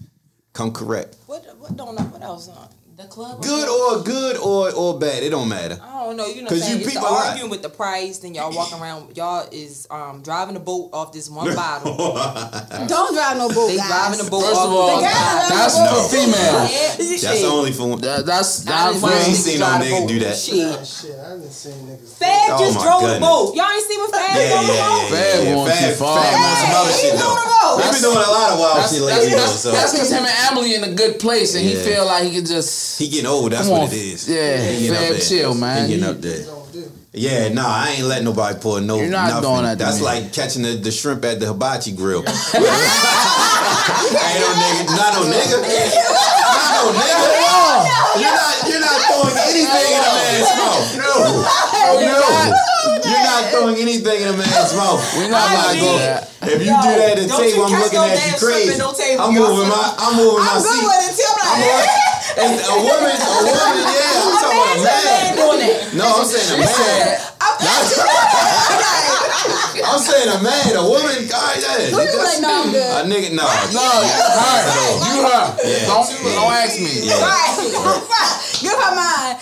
Come correct. what what don't know what else? Uh, The club. Good or good or or bad, it don't matter. I don't know. You know, 'Cause what I'm saying? you it's the people arguing with the price. Then y'all walking around. Y'all is um driving the boat off this one *laughs* bottle. Don't drive no boat, They guys. driving the boat First off. of all, the guys- that's No. for female. That's shit. only for That, that's I that's didn't ain't seen no nigga do that. Shit. Shit, I didn't see niggas. Fab Oh just drove the goodness. boat. Y'all ain't seen what Fab Yeah, drove yeah, the yeah, boat? yeah. Fab yeah. going too Fab, far. Fab on some other shit he's though. on the boat. We've been doing a lot of wild shit lately that's so that's because him and Emily in a good place, and he feel like he could just he getting old. That's what it is. Yeah, He getting Fab chill, man. He getting up there. Don't do. Yeah, nah, I ain't letting nobody pour no. You're not nothing. doing that to That's me. like catching the, the shrimp at the hibachi grill. *laughs* ain't no nigga, not no nigga, not no nigga. You're not, you're not throwing anything in a man's mouth. No, no, you're not throwing anything in a man's mouth. We're not I'm about to do going- If you Yo, do that at the table, I'm looking no at you crazy. no table, I'm moving my, I'm moving my I'm good seat. with it too. I'm I'm like, like, and a woman, a woman, yeah, I'm talking about a man. doing that. No, I'm saying a man. *laughs* *laughs* I'm saying a man, a woman, God, yeah. Who you like, no, I'm good. A nigga, no. No, her, you her. Don't don't ask me. Right. Give *laughs* her mine.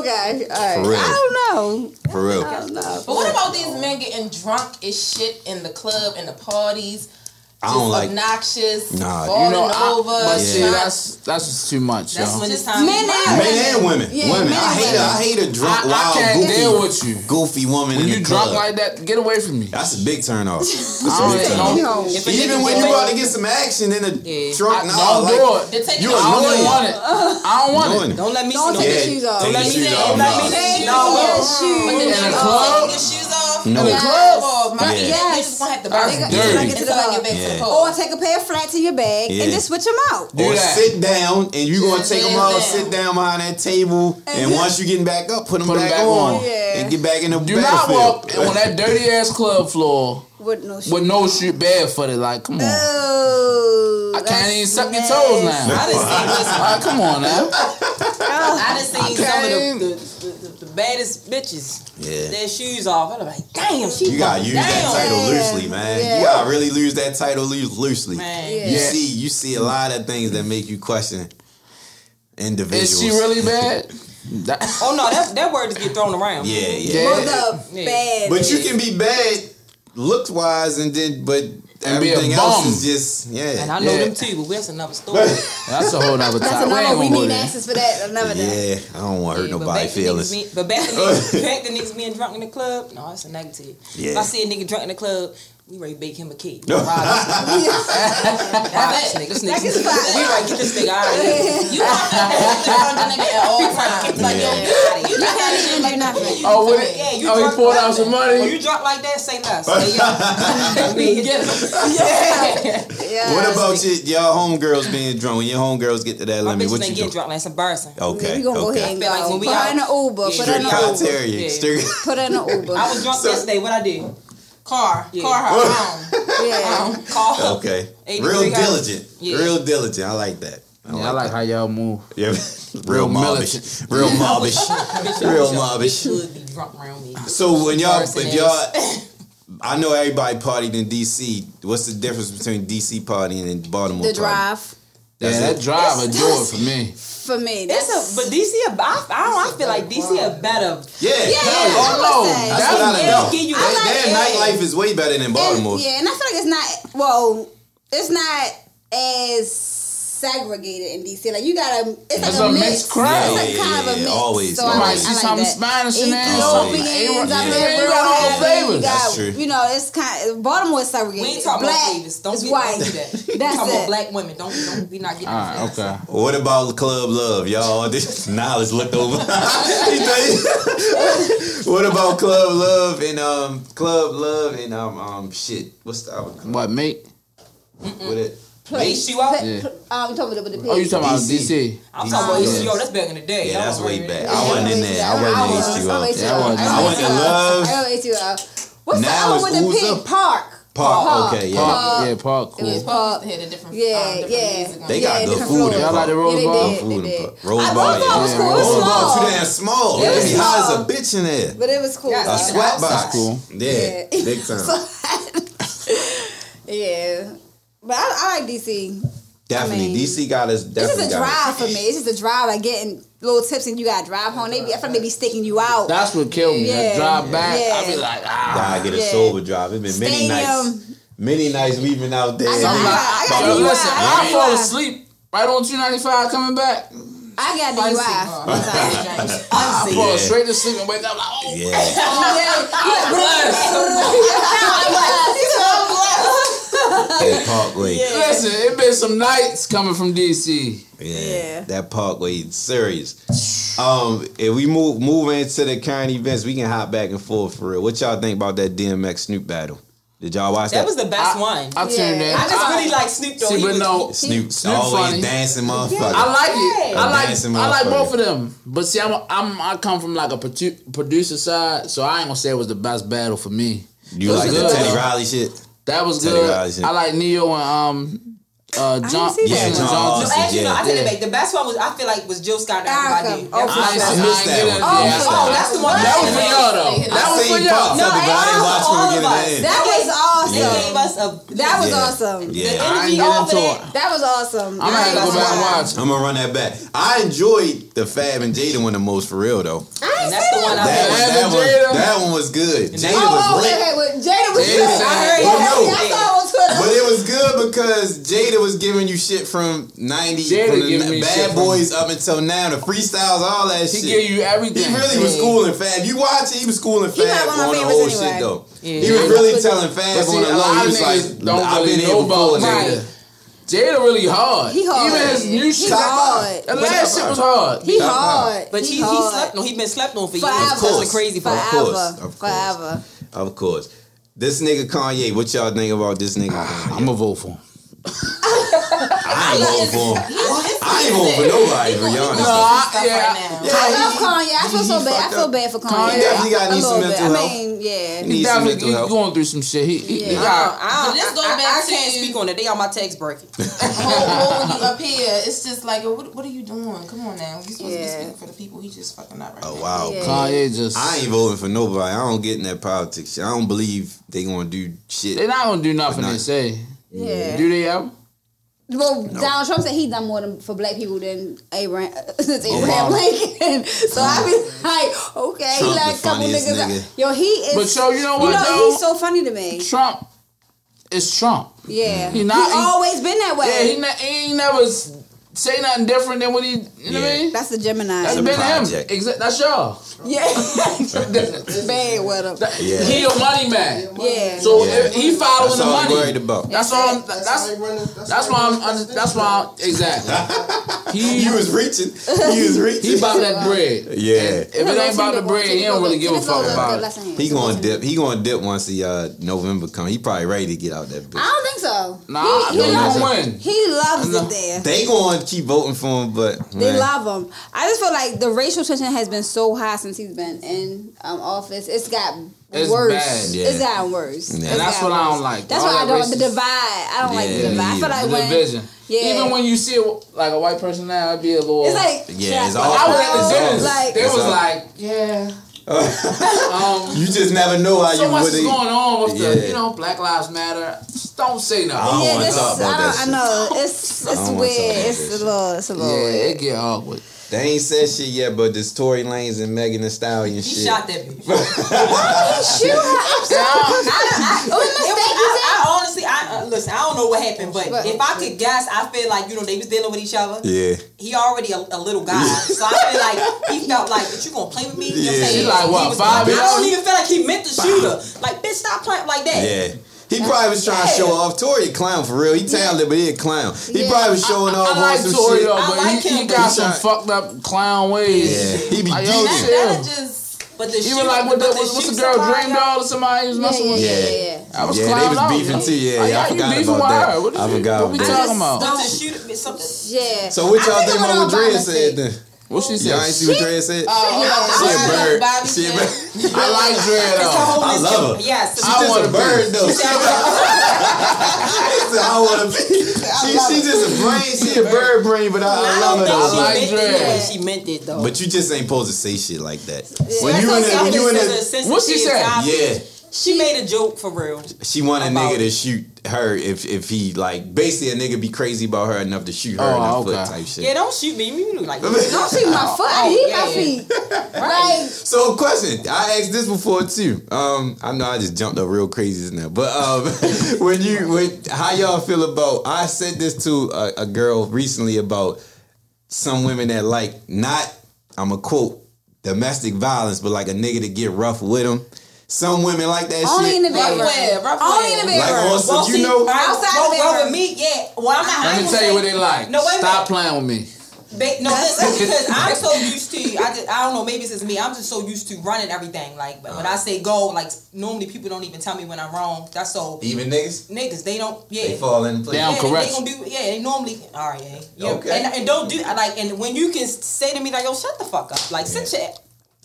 Okay. All right. For real. I don't know. For real. I don't know. But what about these men getting drunk as shit in the club and the parties? I don't Just like. obnoxious, Nah, you falling You know, I, over. but see, that's that's just too much, That's yo. when it's time. Men and Men and women. Yeah, women. men I and hate a, I hate a drunk, I, I wild, can't goofy, deal with you. goofy woman When in you the drunk club. like that, get away from me. That's a big turn off. *laughs* That's a I big turn off. don't, If a Even when you in- about to get some action in a Yeah. drunk, I- nah, don't like, do it. You your I don't annoying. want it. I don't want it. Don't let me Don't take your shoes off. take Let your me shoes see- let me No. your But shoes. Then In the club? take your off. No. Yeah. club? Off. My Yeah. yeah. Yes. niggas gonna have to buy Nigga, dirty. take to the Until I get club. back to the Yeah. Or take a pair of flats in your bag Yeah. and just switch them out. Do or that. sit down and you gonna take them Sit all, down. sit down behind that table, and once you getting back up, put them Put 'em back, back on, on. Yeah. and get back in the Do not walk on that dirty ass club floor With no shoes. with no shoe barefooted. Like, come on. Oh, I can't even suck your toes now. I done seen, *laughs* listen, Like, come on now. *laughs* Oh. I done seen some of the, the, the, the, the baddest bitches. Yeah. Their shoes off. I'm like, damn, she You gotta fucking use that title loosely, man. Yeah. You gotta really lose that title loosely. Man. Yeah. You see, you see a lot of things that make you question individuals. Is she really *laughs* bad? Oh no, that that word just get thrown around. Yeah, yeah. Both Yeah. bad. But you can be bad looks wise, and then but And be a everything else is just yeah. And I know Yeah. them too, but that's another story. *laughs* That's a whole nother That's topic. another. We need answers for that another day. yeah, I don't want to hurt Yeah, nobody back to feelings. being- But back to *laughs* niggas, back to niggas being drunk in the club, no, it's a negative. Yeah. If I see a nigga drunk in the club, we ready to bake him a cake. No. Rob this nigga. This nigga. This nigga. We ready to get this nigga out of here. You have to have the front of the nigga at all *laughs* times. Like, yo, Yeah. you just had shit like nothing. Oh, what? Yeah, you oh, he drunk poured out some money. When you drunk like that, say less. *laughs* Say yo. *laughs* We get him. Yeah. What about your, y'all homegirls being drunk? When your homegirls get to that My limit, what you getting do? drunk. Like it's embarrassing. Okay, we gonna go okay. ahead and I feel like go. when we put her in out- the Uber. Yeah, put her in Strict the out- Uber. Yeah. Put her in the Uber. I was drunk So- yesterday. What I did? Car, Yeah. car her *laughs* home. Yeah. Um, call. Okay. Real hours. diligent. Yeah. Real diligent. I like that. I Yeah, I like how y'all move. Yeah. *laughs* Real Real mobbish. Real mobbish. *laughs* Real mobbish. Should be drunk around me. So when y'all, Person if y'all, I know everybody partied in DC. What's the difference between DC partying and Baltimore? The partying? drive Yeah, That's that it. drive a joy for me. for me. It's a, but DC, a, I, I don't. I feel like DC a better. Yeah. Yeah, yeah. Oh, no. would. That's what I Definitely. know. Give you- Their- I like their it. nightlife is way better than Baltimore. And, yeah, and I feel like it's not. Well, it's not as segregated in DC. Like you got a, it's like a, a mix. mixed crowd. It's like kind of a mix. always. So You I might like, see I like some that. Spanish in there, Ethiopians some- out Yeah, there, you real got all flavors. You got, That's true. You know, it's kind. Of, Baltimore is segregated. We ain't talking Black, about Davis. Don't it's get white. that. We That's talking about *laughs* black women. Don't don't be not getting. All right, okay. What about Club Love? Y'all, *laughs* this knowledge looked over. *laughs* He think- what about Club Love and um Club Love and um um shit? What's the other club? What, mate? With it? Place you out. Yeah. Um, you talking about the Oh, you talking about DC. DC? I'm talking about Yeah. HCO. That's back in the day. Yeah, that's way back. I wasn't in there. I wasn't in was. HCO. I was Yeah, I wasn't. I went to Love. I went to HCO. What's Now the other one with the Uzo. pink park? Park. Okay, yeah. Park, yeah, park, cool. It was park. Had a different, Yeah, um, different yeah. music They got Yeah, good food. in floors. Y'all like the Park. Rose Yeah, Bar? did. Food in did. Park. Rose I- Bar, Rose Bar was cool. It was Rose Bar small. too damn small. It was They be high as a bitch in there. But it was cool. Yeah, A though. sweat box. outside. cool. Yeah, big time. *laughs* yeah. But I, I like DC. Definitely, I mean, DC got us. It's Definitely just a got us. drive for me. It's just a drive. Like getting little tips and you got to drive home. They be, I feel like they be sticking you out. That's what killed me. That Yeah. drive back, Yeah. I be like, ah. Gotta get a Yeah. sober drive. It's been many nights. Many nights we've been out there. I got- I'm I got- I got listen, I I fall asleep right on 295 coming back. I got the UI. one. I fall Yeah. straight to sleep and wake up like, oh, Yeah. *laughs* *laughs* *laughs* that Parkway. Yeah. Listen, it been some nights coming from DC. Yeah. That Parkway serious. Um, if we move move into the current events, we can hop back and forth for real. What y'all think about that DMX Snoop battle? Did y'all watch that? That was the best I, one. I tuned in. Yeah. I just I- really like Snoop though. See, He but was- no, Snoop, Snoop always funny. dancing motherfucker. I like it. I like Dancing I like both of them. But see, I'm, I'm I come from like a produ- producer side, so I ain't gonna say it was the best battle for me. You It was like the good, Teddy though. Riley shit? That was good. I like Ne-Yo and um uh John. see that Yeah, one. John No, Austin. actually, no. I Yeah. take Yeah. it back. The best one was I feel like was Jill Scott and Erykah. everybody. Oh, That was for my I, I I missed ain't that one. Oh, Yeah. Oh, that's the one. That was for y'all though. That was for y'all. parts of it, I didn't all of us. That was They awesome. gave us a That was awesome. Yeah. the I ain't energy get off of that. it. That was awesome. I'm gonna go back and watch. I'm gonna run that back. I enjoyed the Fab and Jada one the most for real though. I And that's the one that. I That one, that one, that one was good. Jada Oh, was lit. okay, well, Jada was Jada good. I heard Well, that. No. I saw on Twitter. But it was good because Jada was giving you shit from 90, Jada from the me shit Bad from- Boys up until now, the freestyles, all that He shit. He gave you everything. He really was schooling Fab. You watch it, he was schooling He Fab not one of on the favorites whole anyway. shit though. Yeah. He was really telling But Fab see, on the low. lot He was like, don't I've been know here before, about nigga. Jada. Jada really hard. He hard. Even his new He shit. hard. That last shit was hard. He Top hard. But he, he hard. slept on. He been slept on for years. Forever. That's the crazy Of part. course, Forever. of course. Forever. Of course. This nigga Kanye, what y'all think about this nigga ah, Kanye? I'm gonna vote for him. I ain't voting for him. I ain't voting for nobody, to be honest. No. I, yeah. right. Yeah, I love Kanye. I feel so bad. I feel bad for Kanye. Kanye definitely gotta need some little bit. mental I health. mean, yeah. He He some definitely mental he health. going through some shit. He, he, he Yeah. got. I, But let's go I, back I, I can't to- speak on it. They on my text breaking. *laughs* whole, whole when you up here, it's just like, what, what are you doing? Come on now. You supposed to be speaking for the people. He just fucking not right Oh wow. Yeah. Kanye just. I ain't voting for nobody. I don't get in that politics shit. I don't believe they gonna do shit. They're not gonna do nothing. They say. Yeah. Do they ever? Well, Donald Trump said he done more than, for black people than Abraham *laughs* since Abraham oh, Obama. Lincoln. *laughs* So I be like, okay, Trump he let a couple niggas. out. Yo, he is. But yo, you know what? You know, though? he's so funny to me. Trump is Trump. Yeah, He not- he- always been that way. Yeah, he, ne- he ain't never say nothing different than what he. You know what I mean? That's the Gemini. That's a been project. him. Exa- that's y'all. yeah, bad with him. Yeah. He a money man. Yeah. So Yeah. he following That's the all money. worried about. That's all. I'm, that's that's why I'm. under- That's why. I'm, exactly. *laughs* He He was reaching. *laughs* He was reaching. he about that bread. *laughs* Yeah. If it ain't about the bread, he don't really give a fuck about it. He gonna dip. He gonna dip once the uh, November come. He probably ready to get out that I don't think so. Nah, he, they he loves gonna win. He loves it there. They going to keep voting for him, but They man. love him. I just feel like the racial tension has been so high since he's been in um, office. It's got It's worse. bad. Yeah. It's gotten worse. Yeah. It's And that's what I don't like. That's All why I don't. The divide. I don't like the Yeah, divide. I feel like the when division. Yeah. Even when you see it, like a white person now, it'd be a little. it's like Yeah, it's all- I was at the dentist. Like they was all- like, yeah. *laughs* um, You just never know how so you much would is going on with the, you know, Black Lives Matter. Just don't say I nothing. don't yeah, wanna this, talk about I, that don't, I know it's it's don't wanna talk weird. It's a little it's a little Yeah, weird. it get awkward. They ain't said shit yet, but this Tory Lanez and Megan Thee Stallion He shit. shot that bitch. *laughs* Shoot her. I'm so confused. I, What mistake I, I honestly, I uh, listen. I don't know what happened, but But- if I could guess, I feel like you know they was dealing with each other. Yeah. He already a, a little guy, so I feel like he felt like, "But you gonna play with me?" You know what I'm Yeah. saying? He like, what, He was- I don't even feel like he meant to shoot her. Like, bitch, stop playing like that. Yeah. He probably was trying to show off Tory a clown for real. He talented, but he a clown. He Yeah. probably was showing off I on like some Tory shit. though, I but like he, he him, got he some shot- fucked up clown ways. Yeah, he be Like, yo, geeking. That, chill. that just. But the Even shoot, like with the, but what's, what's the girl somebody Dream up- Doll or somebody who was messing Yeah, with? yeah, Yeah. yeah, yeah. I was Yeah, they clowned was beefing yo. too. Yeah, Like, yeah, I how you forgot about that. her? What, I is you- forgot what we about that. talking I about? Don't- shoot is something. Yeah. So what y'all think think it about what Dre said then? What she Y'all ain't said? see what Dre said? Oh, She a bird. Bobby She a bird. *laughs* I like Dre though. I love her. Yes. She I just wanna a bird be. though. She said, *laughs* I want to *laughs* be. She, she just a brain. She a bird brain, but I, I I love her don't though. think I like she meant Dre. She meant it though. But you just ain't supposed to say shit like that. When you in the, when you in this the, a sensitive What she said? yeah, She made a joke for real. she want a nigga to shoot her if if he like basically a nigga be crazy about her enough to shoot her Oh, in the okay. foot type shit. Yeah, don't shoot me. You look like *laughs* Don't see my foot. I Oh, need yeah. my feet. *laughs* Like So, question. I asked this before too. Um, I know I just jumped up real crazy just now, but um, *laughs* when you when how y'all feel about? I said this to a, a girl recently about some women that like not. I'm a quote domestic violence, but like a nigga to get rough with them. Some women like that only shit. in the bedroom. where? Rough Only in the like bedroom. on some, Well, you see, know. all right, Outside well, the well, with me, yeah. Well, I'm not. I Let me tell you what they like. No, wait a Stop minute. playing with me. Ba- no, *laughs* listen, because I'm so *laughs* used to. I just, I don't know. Maybe it's just me. I'm just so used to running everything. Like but when uh-huh. I say go, like normally people don't even tell me when I'm wrong. That's so Even niggas, niggas. They don't. Yeah. they fall in place. Damn. yeah, correct. They, they gonna do. Yeah, they normally. All right, yeah. yeah. Okay. And, and don't do like. And when you can say to me like, "Yo, shut the fuck up," like sit your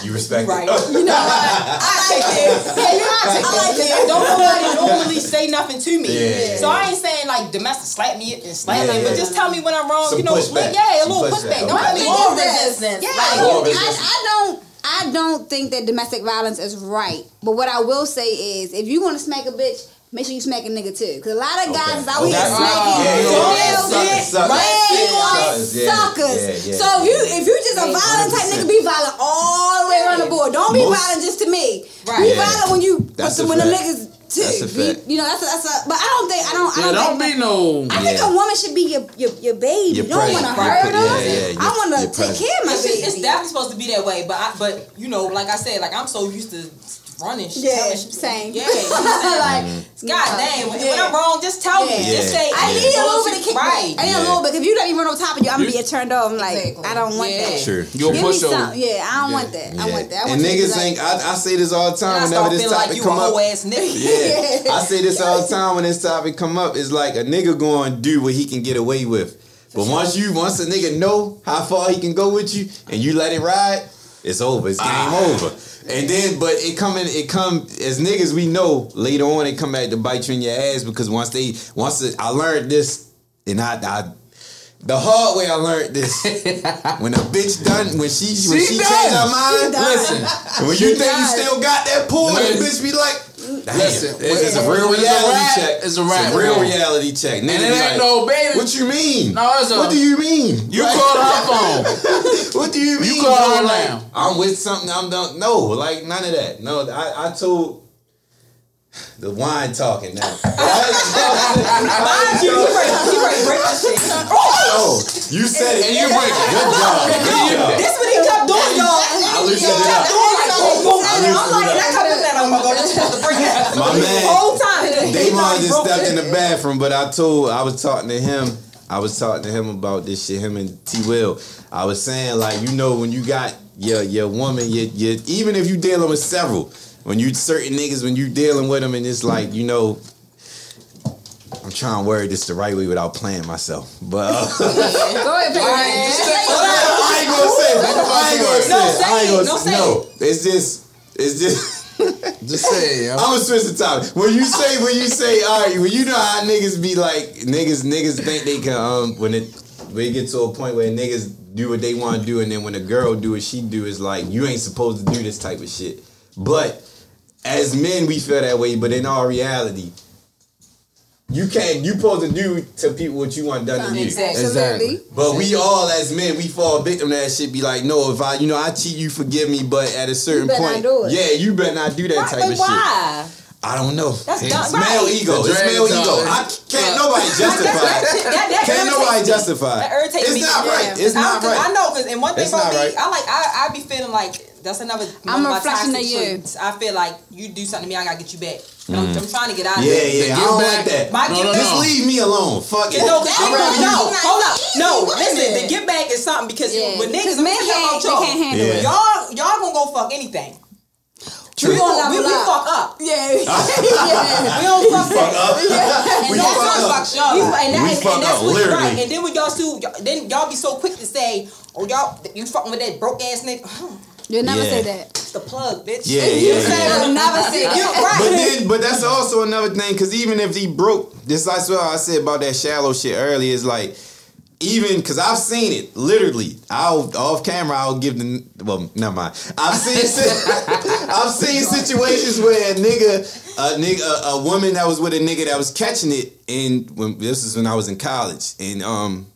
You respect right. it. *laughs* You know, I like it. Yeah, you know, I like it. Don't nobody normally say nothing to me. Yeah. So I ain't saying like domestic slap me and slap Yeah, me, but just tell me when I'm wrong. Some you know, pushback. yeah, a little pushback. pushback. Don't Okay. have me More more resistance. resistance. Yeah, Like, More I. I don't. I don't think that domestic violence is right. But what I will say is, if you want to smack a bitch, make sure you smack a nigga too. Because a lot of guys is out Okay. here Okay. smacking. Yeah, yeah, yeah. Suckers, suckers. They Suckers, yeah. suckers. Yeah, yeah, so if you if you just a violent type 100%. nigga, be violent all the way around the board. Don't be Most- violent just to me. Right. Be Yeah. violent when you put a when the niggas too. That's a Be- fact. You know that's a, that's a. But I don't think I don't. I don't, don't think be no. I think Yeah. a woman should be your your, your baby. Your you don't want to present. hurt Yeah, her. yeah, I want to take present. care of my It's, baby. it's definitely supposed to be that way, but I, but you know, like I said, like I'm so used to running. shit, Yeah, telling shit. same. Yeah, you know what I'm saying? *laughs* like, God damn, when, when Yeah. I'm wrong, just tell me. Yeah. Just say I hey, need a little bit you- of kickback. Right. I need Yeah. a little bit. If you let me run on top of you, I'm gonna be turned off. I'm like, Exactly. I don't want Yeah. that. Sure. You a Give me pushover. some. Yeah, I don't Yeah. want that. I want that. I want and you to niggas like- think I, I say this all the time whenever this topic like come up. whole ass nigga. Yeah, *laughs* I say this all the time when this topic come up. It's like a nigga going to do what he can get away with. But once you, once a nigga know how far he can go with you, and you let it ride, it's over. It's game Ah. over. And then, but it come in, it come as niggas we know later on. It come back to bite you in your ass because once they, once I learned this, and I, I, the hard way I learned this. *laughs* when a bitch done, when she, when She she, done. changed her mind. Listen, when you think you still got that pull, the bitch be like, Damn, Listen, it's, it's a real when it's a reality check. it's a real reality check. and Niggas it ain't like, no baby. What you mean? No, it's a. What do you mean? You Like- called her *laughs* phone. What do you mean? You call her? Like, now. I'm with something. I'm done. No, like none of that. No, I, I told the wine talking now. *laughs* Mind you, you ready, you break this shit. oh, you said it. And you break it. Good job. Good job. Oh! This what he kept doing, y'all. I loosened it up. Doing like, boom, boom, I boom. I'm like, it and I kept looking at him. I'm like, oh, this supposed to break it. My The man. whole time. Damon just broke stepped in the bathroom, but I told I was talking to him. I was talking to him about this shit. Him and T. Will. I was saying like you know when you got your your woman, your, your even if you dealing with several, when you certain niggas when you dealing with them and it's like you know. I'm trying to word this the right way without playing myself. But uh, *laughs* Go ahead, pick I ain't gonna say. I ain't gonna say. No, say I ain't gonna No, say. No, it's just. It's just. *laughs* Just say it, yo. *laughs* I'm gonna switch the topic. When you say, when you say, all right, when you know how niggas be like, niggas, niggas think they can, um, when it, when it get to a point where niggas do what they want to do, and then when a girl do what she do, is like you ain't supposed to do this type of shit. But as men, we feel that way. But in all reality, you can't. You supposed to do to people what you want done to you. Exactly. Absolutely. But we all as men, we fall victim to that shit. Be like, no, if I, you know, I cheat, you forgive me. But at a certain better point, not do it. yeah, you better not do that Why? type But of shit. why? I don't know. That's it's dumb, male right. ego. It's male ego. I can't nobody justify. That, it. that, that Can't nobody me. justify. That irritates It's me. not right. It's not not 'cause right. I know, cause and one thing It's about me, right. I like I I be feeling like that's another. I'm of a my reflection toxic of you. traits. I feel like you do something to me, I gotta get you back. And I'm, I'm trying to get out of Mm. Yeah, it. yeah. I don't back. like that. My No, get no, back- Just no. leave me alone. Fuck it. No, cause That you no, hold up. No, listen, the get back is something because Yeah, with niggas, because I'm men can't- y'all. can't handle it. Y'all, y'all gonna go fuck anything. True. We, gonna, we, we fuck up. Yeah. We don't fuck, fuck up. up. And We that's fuck what up. fuck y'all. We, and, that, We and, fuck and that's up, what literally. right. And then when y'all sue, y'all- then y'all be so quick to say, "Oh, y'all, you fucking with that broke ass nigga." You'll never Yeah. say that. It's the plug, bitch. Yeah, You yeah, say yeah. You'll never say You that. But then, but that's also another thing. Because even if he broke, this that's what I said about that shallow shit earlier. Is like, even because I've seen it literally. I'll off camera. I'll give the well, never mind. I've seen *laughs* I've seen situations where a nigga, a nigga, a, a woman that was with a nigga that was catching it, and when this is when I was in college, and um,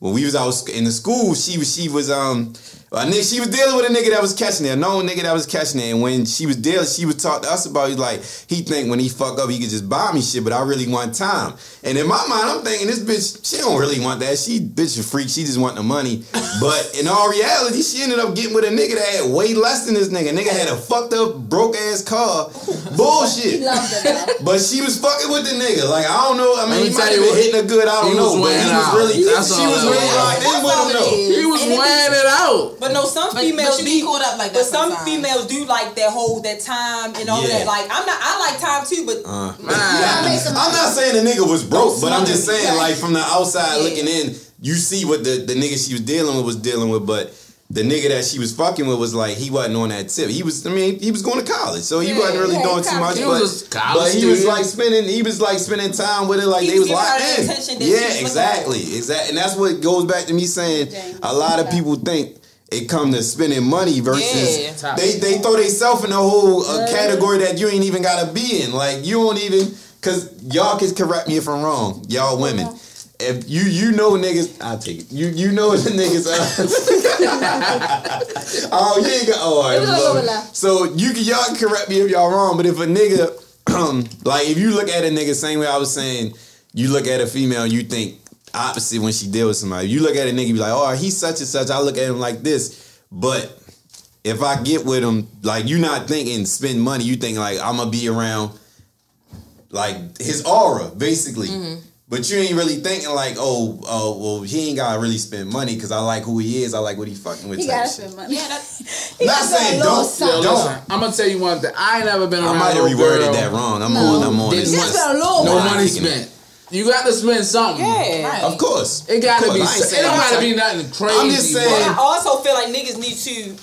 when we was out in the school, she was she was um. A nigga, she was dealing with a nigga that was catching it, a known nigga that was catching it. And when she was dealing, she was talk to us about it like he think when he fuck up he could just buy me shit, but I really want time. And in my mind, I'm thinking this bitch, she don't really want that. She bitch a freak. She just want the money. *laughs* But in all reality, she ended up getting with a nigga that had way less than this nigga. Nigga had a fucked up, broke ass car. *laughs* Bullshit. Loved it. But she was fucking with the nigga. Like I don't know. I mean, me he tell might you have been hitting her good. I don't know. But he was out. really, That's she all was really was. locked in That's with him though. He was And wearing it out. But no, some But- females but do be caught up like that But some sometimes. females do like that whole that time and all Yeah. that. Like I'm not. I like time too, but Uh, I'm not saying the nigga was broke, but I'm just saying, it. like from the outside Yeah. looking in, you see what the, the nigga she was dealing with was dealing with, but the nigga that she was fucking with was like he wasn't on that tip. He was, I mean, he was going to college, so he Yeah, wasn't really yeah, doing too much. He but, was but he was like spending, he was like spending time with it, like He they was was giving locked in. attention that she was Yeah, exactly, exactly, and that's what goes back to me saying a lot of people think. It come to spending money versus Yeah. they they throw themselves in a whole uh, category that you ain't even gotta be in. Like you don't even cause y'all can correct me if I'm wrong, y'all women. If you you know niggas, I'll take it. You you know *laughs* the niggas. Uh, *laughs* oh, you ain't got. Oh, all right, It was a love little So you can y'all can correct me if y'all wrong, but if a nigga, *clears throat* like if you look at a nigga same way I was saying, you look at a female, you think opposite when she deal with somebody. You look at a nigga, be like, oh, he's such and such. I look at him like this, but if I get with him, like you're not thinking spend money, you think like I'm gonna be around like his aura, basically. Mm-hmm. But you ain't really thinking like, oh, oh, well, he ain't gotta really spend money because I like who he is. I like what he fucking with. He gotta shit. spend money. Yeah, that's *laughs* Not gotta do a saying don't, something. Yo, don't. I'm gonna tell you one thing. I ain't never been I around might have reworded girl. that wrong. I'm No. on. I'm on. Didn't this. Just a little No money spent. You got to spend something. yeah. right. Of course. It gotta Of be. course. It don't gotta be nothing crazy. I'm just saying- But I also feel like niggas need to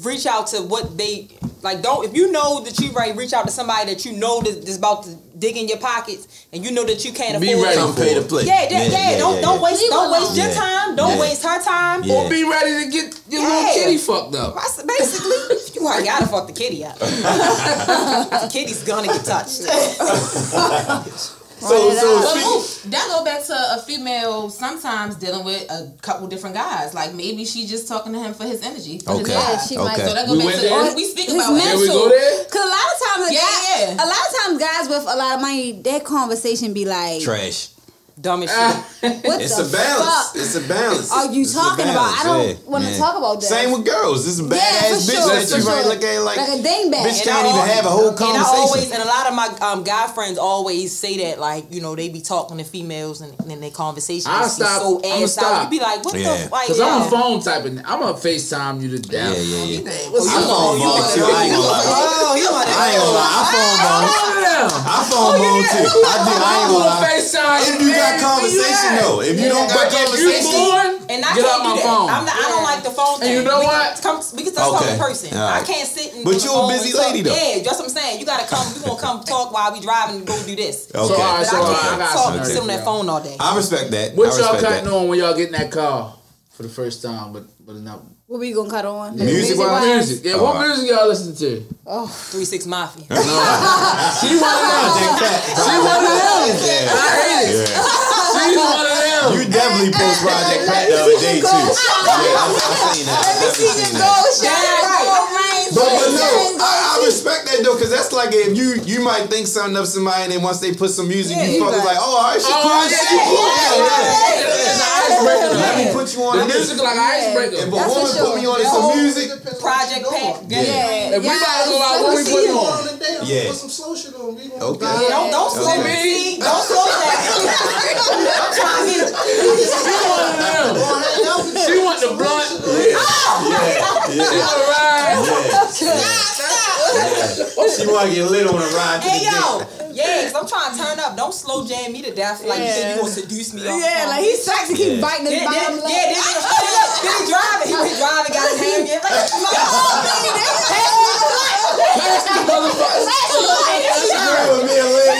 reach out to what they like. Don't if you know that you right, reach out to somebody that you know that is about to dig in your pockets, and you know that you can't Be afford. ready. Come pay to play. Yeah, yeah, yeah. Don't don't waste don't her waste your time. Don't Yeah. waste her time. Yeah. Or be ready to get your Yeah. little kitty fucked up. Basically, *laughs* you ain't gotta fuck the kitty up. *laughs* the kitty's gonna get touched. *laughs* So oh, so But speak- look, that go back to a female sometimes dealing with a couple different guys. Like maybe she just talking to him for his energy. For Okay. His. Yeah, she might- Okay. So that go We back to there? we speak His about Here we go there? Cause a lot of times, Yeah, guy, yeah. a lot of times, guys with a lot of money, that conversation be like, trash. Dumb as Ah. shit. "What It's the a balance. fuck It's a balance. are you It's talking about?" I don't want to yeah. talk about that. Same with girls. This is a Yeah, badass for bitch sure, that for you might sure. look at like, Like a dingbat. bitch And can't even have a whole And I conversation. always, and a lot of my um, guy friends always say that, like, you know, they be talking to females and, and then their conversation I'll just be stop. so I'ma ass stop. out. You be like, what Yeah. the fuck? Cause yeah. I'm a phone type of. I'm gonna Facetime you to yeah, death. yeah, yeah. What's I up? phone ball too. I ain't gonna lie. Oh, you want I ain't gonna lie. I phone ball. Oh. I phone bone too. I do. I ain't gonna lie. FaceTime. If you got conversation though, if you don't got But you conversation, born, And I get can't out do my that. phone. I'm not, I don't like the phone thing. you know we what? Can come, we can talk Okay. in person. All right. I can't sit and But on the you a busy and talk. lady, though. Yeah, that's what I'm saying. You gotta come. We gonna come *laughs* talk while we driving and go do this. okay. So, all right, But so uh, I I can't got talk something and to sit on that phone all day. I respect that. What I y'all respect cutting on when y'all get in that car for the first time? But but enough What we gonna cut on? Music wise? music. Yeah, what Alright. music y'all listen to? Oh. Three Six Mafia. *laughs* She one of them. She one of them. Yeah. I hate it. Yeah. She's one of them. You definitely post Project Pat the other day too. *laughs* Yeah, I, I seen that. I definitely seen that. But, but no, I, I respect that though, cause that's like if you you might think something of somebody, and then once they put some music, Yeah, you you fuck like- like, oh, all right, she Oh, cool, yeah, she cool, yeah, yeah. It's an icebreaker. Let me though. put you on The music like an icebreaker. If a woman put me on some music, Project Pat. Yeah. Yeah, If we about to go out, what we See putting on? on the day. Yeah. put some slow shit on. Okay. Don't don't slow me. Don't slow down. I'm trying to She one of them. She want the blunt. She want to ride. she want to get lit on a ride to Hey the yo, dick. yeah, cause I'm trying to turn up. Don't slow jam me to death like you think you gonna seduce me off. Yeah, phone. like he's sexy, keep biting his Yeah, then, bottom yeah, lip. then, then, then he driving. He was driving, got his hand in. *laughs* Like, Pass the motherfucker. Girl with me a leg.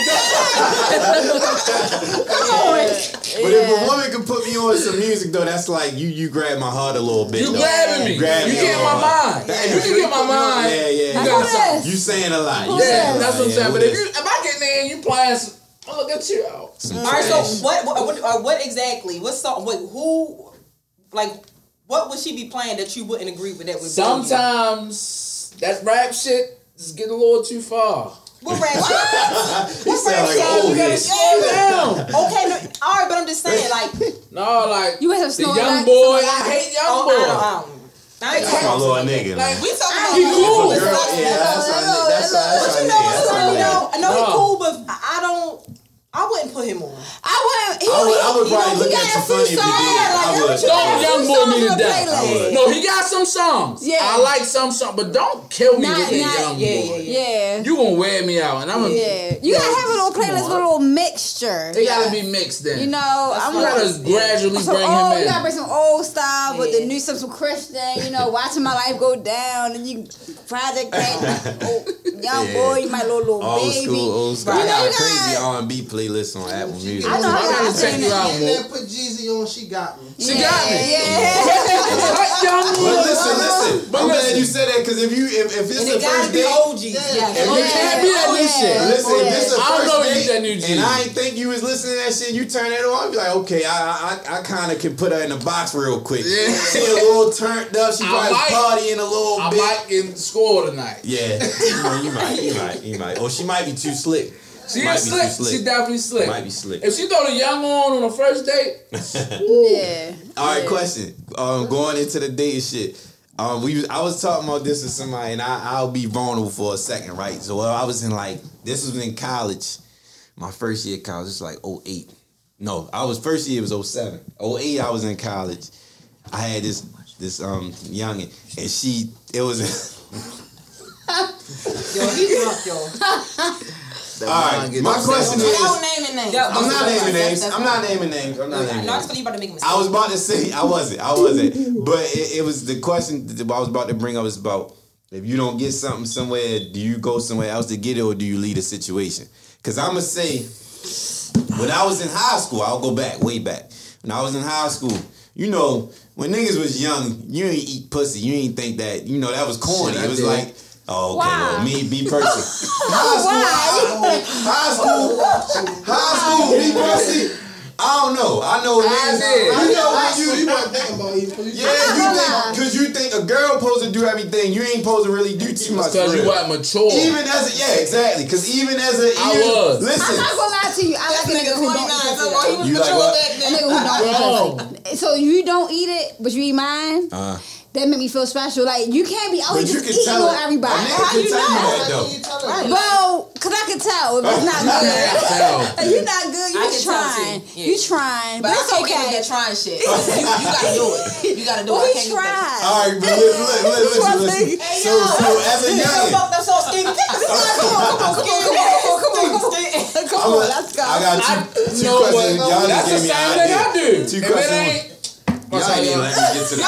But if a woman can put me on some music though, that's like you you grab my heart a little bit. You though. grabbing me. You grab me get my mind. hard. You can get my mind. Yeah, yeah. You got something. You saying a lot. You Yeah, that's what I'm saying. But if you, if I get in and you playing, some, oh, look at you out. All right, so what, what, what, uh, what exactly? What song? What, who, like, what would she be playing that you wouldn't agree with that would blow you? Sometimes that rap shit is getting a little too far. What rap *laughs* shit? He sound like rap old shit? head. Slow down. Okay, no, all right, but I'm just saying, *laughs* like, No, like You have the young like- boy. I hate young oh, I boy. don't, I don't. I ain't My talking about little nigga. Like man. We talking about He cool. Girl, wouldn't put him on. I wouldn't. He, I would- I would you know, probably he look got at you a few funny if you songs, did. I would. what you Don't got a young boy me to on death. playlist. No, he got some songs. Yeah. I like some songs, but don't kill me Not- with that young yeah, boy. yeah, Yeah. You gonna wear me out, and I'm gonna. Yeah, you gotta have a little come playlist with a little mixture. They gotta be mixed then. You know, I'm you gotta gradually some bring old, him you gotta bring some old style with the new some, some Christian. You know, watching my life go down, and you Project Pat, *laughs* oh, young boy, my little little Old baby. school, old school. You I know, got a crazy R and B playlist on Apple Music. I know, I gotta check seen you out, And boy. then put Jeezy on. She got me. She got me. Yeah, Hot young boy. But listen, listen. But I'm glad listen. you said that because if you if, if it's And the it first be date, OGs. Yeah. Yeah. If Oh, you it can't be that new shit. Listen, if this is I don't first know if date, that new G. and I ain't think you was listening to that shit, you turn that on, I be like, okay, I I, I kind of can put her in the box real quick. Yeah. She a little turned up, she probably might- partying a little bit. I might get score tonight. Yeah, you, know, you might, you might, you might. Or she might be too slick. She might is be slick. slick. She definitely slick. Might be slick. If she throw the young on on a first date, *laughs* yeah. All right, Yeah. question. Um, going into the dating shit. Um, we I was talking about this with somebody, and I, I'll be vulnerable for a second, right? So I was in like this was in college, my first year of college. It's like 08. No, I was first year. It was 07. 08, I was in college. I had this this um youngin, and she it was. *laughs* Yo, he drunk, yo. *laughs* all right, my question Without is. naming names. Yeah, I'm not naming names. that's I'm not naming names. I'm not I naming know names. it's you about to make a mistake. I was about to say I wasn't. I wasn't. But it, it was the question that I was about to bring up is about if you don't get something somewhere, do you go somewhere else to get it or do you leave the situation? Because I'm gonna say when I was in high school, I'll go back way back. When I was in high school, you know, when niggas was young, you ain't eat pussy. You ain't think that, you know, that was corny. Shit, it was did. like, oh, okay, Why? well, me be person. *laughs* high school, high school, high school, be pussy. I don't know. I know I niggas. did. You know when you, you, you weren't thinking about it. You- yeah, you think because you think a girl supposed to do everything, you ain't supposed to really do too much. because you real. wasn't mature. Even as a yeah, exactly. Because even as a I even, was. I'm listen. not gonna lie to you. I like a nigga who don't eat pussy. though. You like what? A nigga who don't eat pussy. So you don't eat it, but you eat mine. Uh, That make me feel special. Like you can't be but always just can eating on everybody. A How you tell you know? that though. You tell. Bro, cause I can tell if it's oh, not good. *laughs* You're not good, you I just can tell trying. yeah. You trying, but, But I it's can't get okay. into that trying shit. You, you gotta do it. You gotta do Well, it. I we can't get that. tried. All right, but listen, listen, listen, listen. Hey, So, so as a Yo, youngin, fuck that sauce, Skinny. Come on, come on, come on, come on, come on, come on, come on. I'm a- Let's go. I got two, I- two you know questions. what? Y'all That's just the gave me same an thing idea. I do. Two If questions. Ain't, Y'all What's up, let me get to the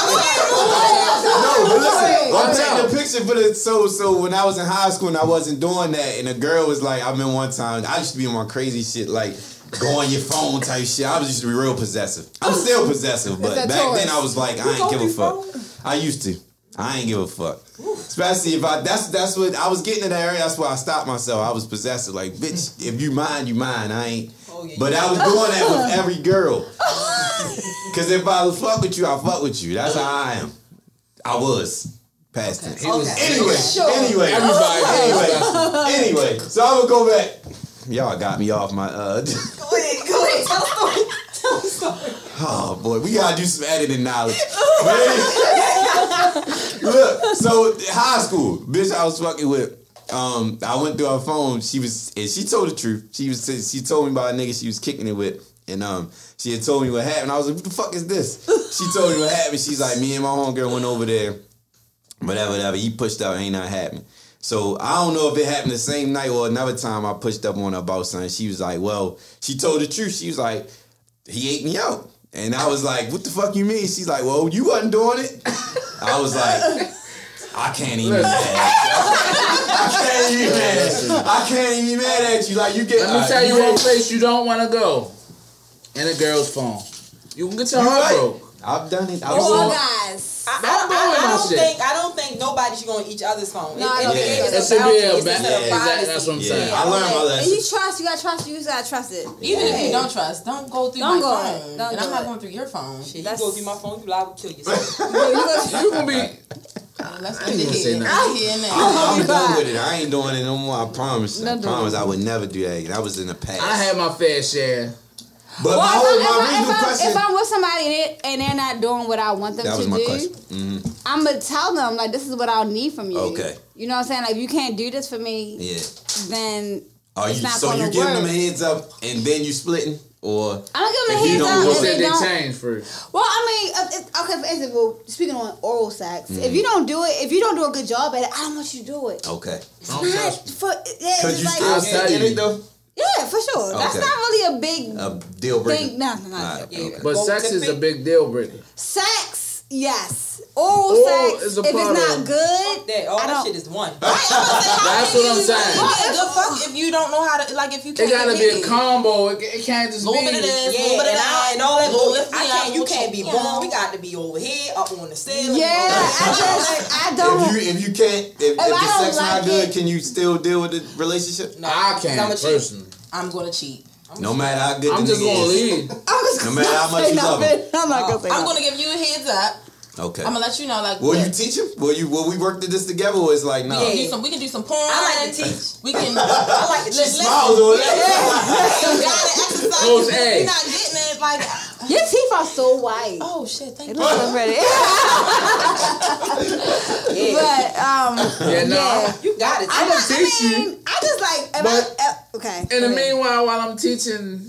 No, but listen, I'm taking a picture for the so so when I was in high school and I wasn't doing that and a girl was like, I remember one time I used to be on my crazy shit like go on your phone type shit. I was used to be real possessive. I'm still possessive, but back then I was like, I ain't give a fuck. I used to. I ain't give a fuck. Especially if I that's that's what I was getting in that area, that's why I stopped myself. I was possessive. Like, bitch, if you mind, you mind. I ain't yeah. but I was doing that with every girl. *laughs* Cause if I was fuck with you, I fuck with you. That's how I am. I was. Past tense. was, Anyway, Sure. anyway, Everybody anyway, anyway. So I'm gonna go back. Y'all got me off my uh. *laughs* Go ahead, go ahead. Tell the story. Tell the story. Oh boy, we gotta do some editing knowledge. *laughs* Look, so high school, bitch, I was fucking with. Um, I went through her phone. She was, and she told the truth. She was, she told me about a nigga she was kicking it with, and um, she had told me what happened. I was like, what the fuck is this? She told me what happened. She's like, me and my homegirl went over there, whatever, whatever. He pushed out, ain't nothing happened. So I don't know if it happened the same night or another time I pushed up on her about something. She was like, well, she told the truth. She was like, he ate me out. And I was like, what the fuck you mean? She's like, well, you wasn't doing it. I was like, I can't even be mad. I can't even be mad at you. I can't even be mad at you. Like you get Let me tell you one place you don't want to go. In a girl's phone. You can get your heart right. broke. I've done it. I All guys. I, Don't I, I, I don't shit. think I don't think nobody should go on each other's phone. No, I it, don't it, think it so. is a should be boundary. It's ba- instead of yeah, exactly, that's what I'm yeah, saying. I learned my And you trust, you gotta trust, you just gotta trust it. Even if you don't trust, don't go through Don't my go. phone. Don't and do I'm not going through your phone. Shit, you go through my phone, you liable to kill yourself. *laughs* You gonna be. Let's ain't gonna say here. nothing. Here now. I'm done with it. I ain't doing it no more. I promise. I promise. I would never do that. That was in the past. I had my fair share. But Well, my, if, whole, I'm, my if, I, original if, I'm, question. if I'm with somebody and, they're not doing what I want them that to my do, question. Mhm. I'm gonna tell them like this is what I'll need from you. Okay. You know what I'm saying? Like if you can't do this for me, Yeah. then Are it's you not so you giving them a heads up and then you splitting or I'm gonna give them a you up if they they don't. changed first? Well, I mean, uh, it, okay. For instance, well, speaking on oral sex, Mm. if you don't do it, if you don't do a good job at it, I don't want you to do it. okay? Don't Not for yeah, it's you like, still I'll get tell in you. it though? Yeah, for sure. That's Okay. not really a big A deal breaker. thing. No, no, no. Alright, Yeah. okay. But Go sex to is a big deal breaker. Sex, yes. Oral Oral sex, is a if it's not good, That all I that shit is one. That's what I'm saying. What is fuck if you don't know how to like if you It can't gotta be a combo. It, it can't just Little be. bit of this, Yeah, little bit of and, that, and all that. little bull- I can't. You can't be you born. We got to be over here, up on the ceiling. Yeah, I just, *laughs* I don't. If you if you can't if, if, I the don't sex like not good, it- can you still deal with the relationship? No, I can't I'm a cheat. personally. I'm gonna cheat. No matter how good I'm the just nigga gonna is. leave. *laughs* I'm just No matter how much you love nothing. I'm not gonna say I'm nothing. gonna give you a heads up. Okay. I'm gonna let you know like Will you look, teach him? Will you will we work to this together or it's like no? we can do some we can do some porn. I like to teach. We can *laughs* I like to Listen, teach. Smiles on that. *laughs* you gotta exercise. Close A. You're not getting it like Your teeth are so white. oh shit, thank It you. looks so pretty. but um, Yeah, no. yeah. You got it. I, just, teach I you, I just like. If but- I, uh, okay. In the meanwhile, while I'm teaching,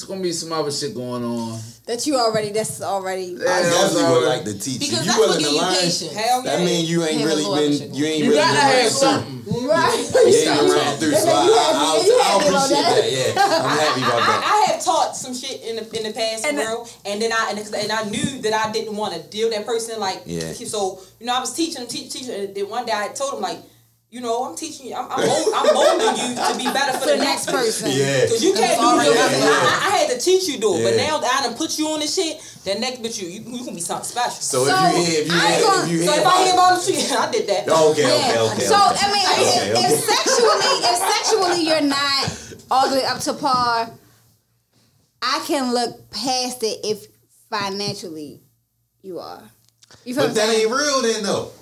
it's gonna be some other shit going on. that you already. That's already. I Yeah, definitely would like to teach Because you. that's You what willing give to you learn? patience. Hell yeah. That mean you ain't really been you ain't You really gotta been have ran through. something. *laughs* Right. You ain't been ran through, so I, You I, I, I appreciate that? that. Yeah, I'm happy about that. I, I have taught some shit in the in the past And the- world, and then I and, and I knew that I didn't want to deal that person like. Yeah. So you know, I was teaching, teach, teaching, and then one day I told him like, you know, I'm teaching you, I'm I'm, mold, I'm molding you to be better for, For the next person. Yeah. Cause you can't do already it. happening. I, I, I had to teach you do it, but Yeah. now that I done put you on this shit, that next bitch you you, you can be something special. So, So, if you hear, if you I ain't hear, gonna- if you So hear if I hear about about the shit, *laughs* I did that. Oh, okay, okay, Yeah. okay. so okay. I mean, Okay, if, okay. if sexually, if sexually you're not all the way up to par, I can look past it if financially you are. You feel But that saying? ain't real then though.